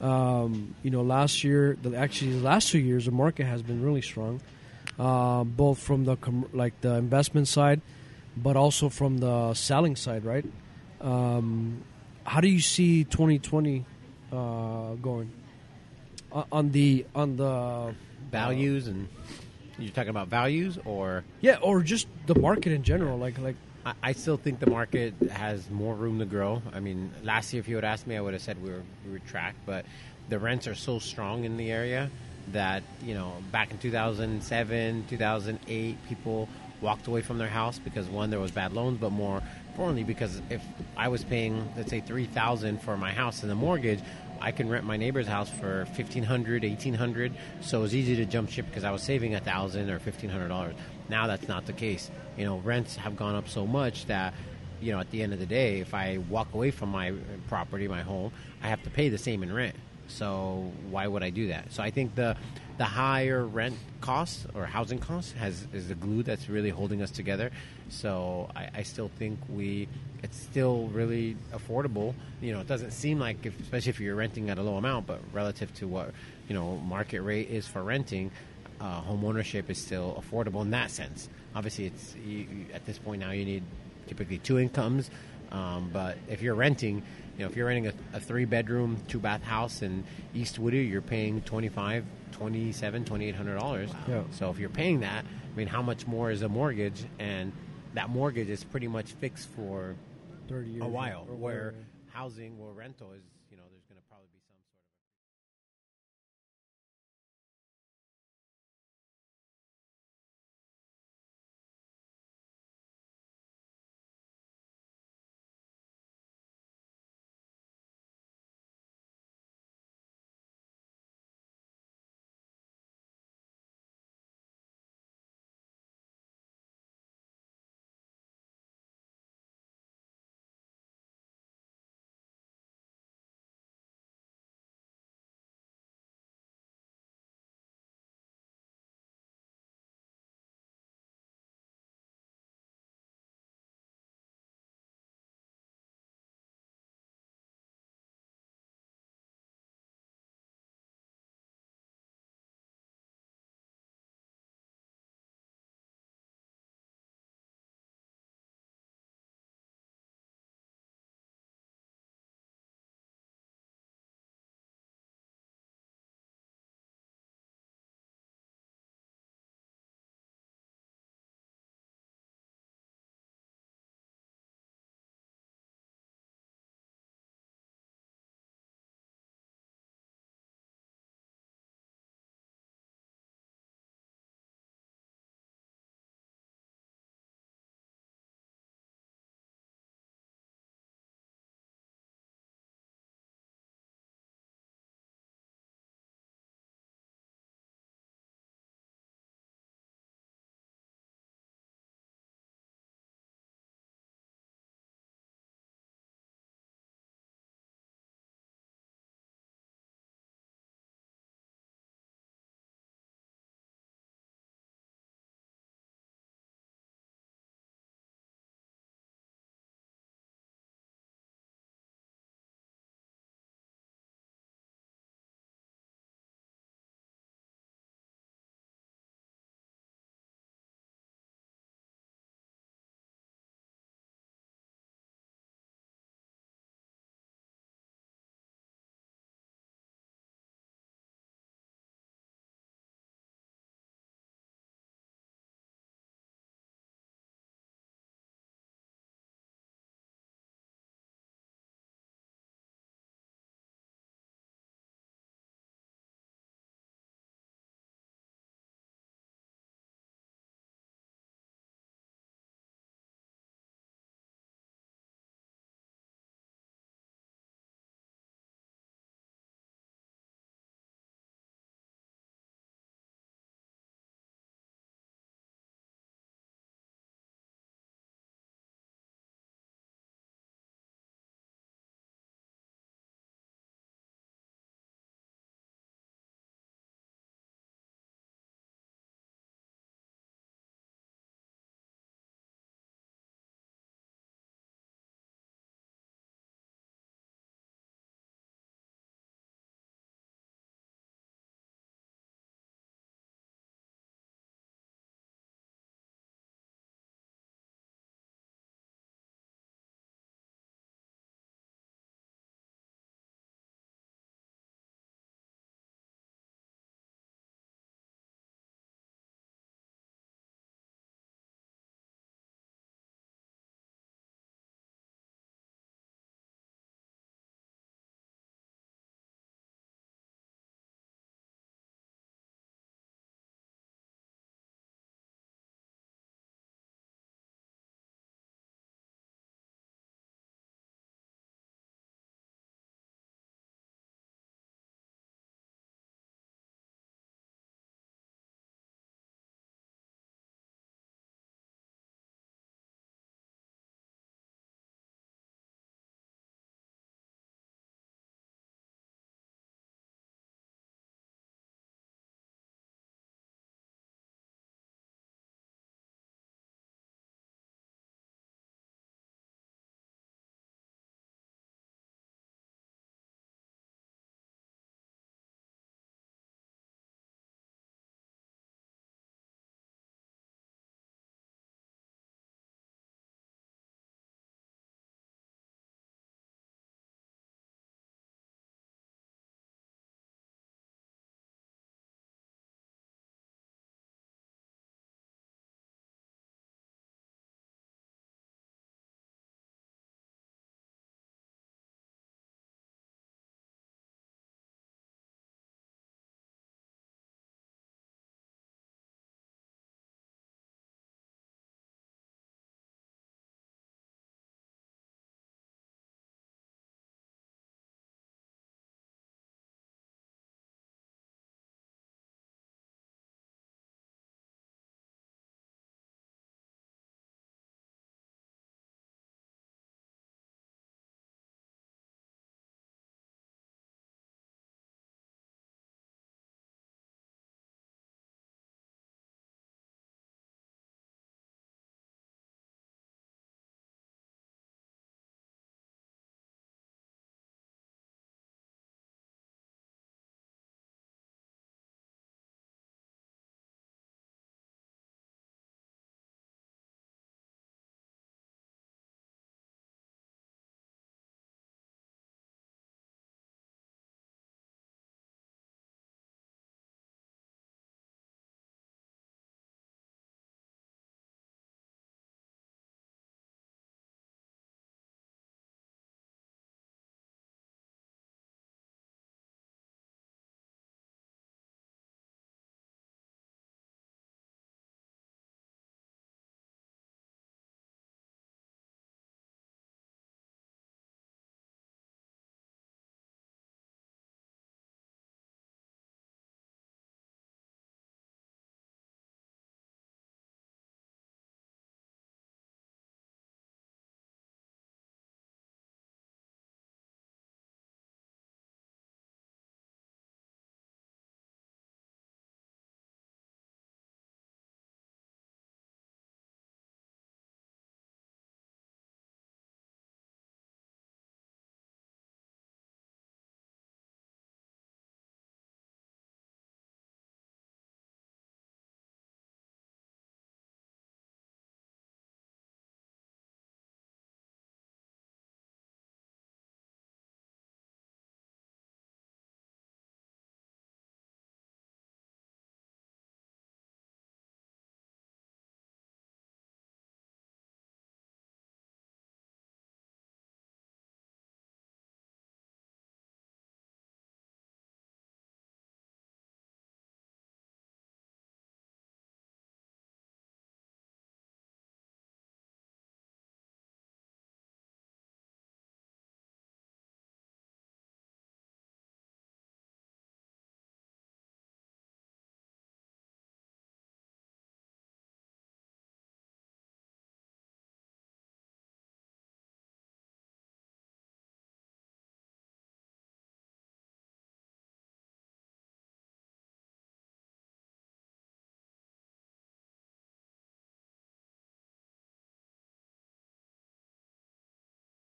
Um, you know, last year, the, actually, the last two years, the market has been really strong, uh, both from the com- like the investment side, but also from the selling side, right? Um, how do you see 2020 uh, going O- on the on the Values and you're talking about values or yeah, or just the market in general? Like like I, I still think the market has more room to grow. I mean, last year if you had asked me, I would have said we were we were tracked, but the rents are so strong in the area that you know back in 2007, 2008, people walked away from their house because one there was bad loans, but more importantly because if I was paying let's say three thousand for my house and the mortgage. I can rent my neighbor's house for fifteen hundred, eighteen hundred. So it was easy to jump ship because I was saving a thousand or fifteen hundred dollars. Now that's not the case. You know, rents have gone up so much that you know at the end of the day, if I walk away from my uh, property, my home, I have to pay the same in rent. So why would I do that? So I think the the higher rent costs or housing costs has is the glue that's really holding us together. So I, I still think we it's still really affordable. You know, it doesn't seem like, if, especially if you're renting at a low amount, but relative to what you know market rate is for renting, uh, home ownership is still affordable in that sense. Obviously, it's you, at this point now you need typically two incomes, um, but if you're renting, you know, if you're renting a, a three bedroom, two bath house in East Whittier, you're paying 25 27 2800 dollars. Yeah. So if you're paying that, I mean, how much more is a mortgage? And that mortgage is pretty much fixed for 30 years a while, or where housing or rental is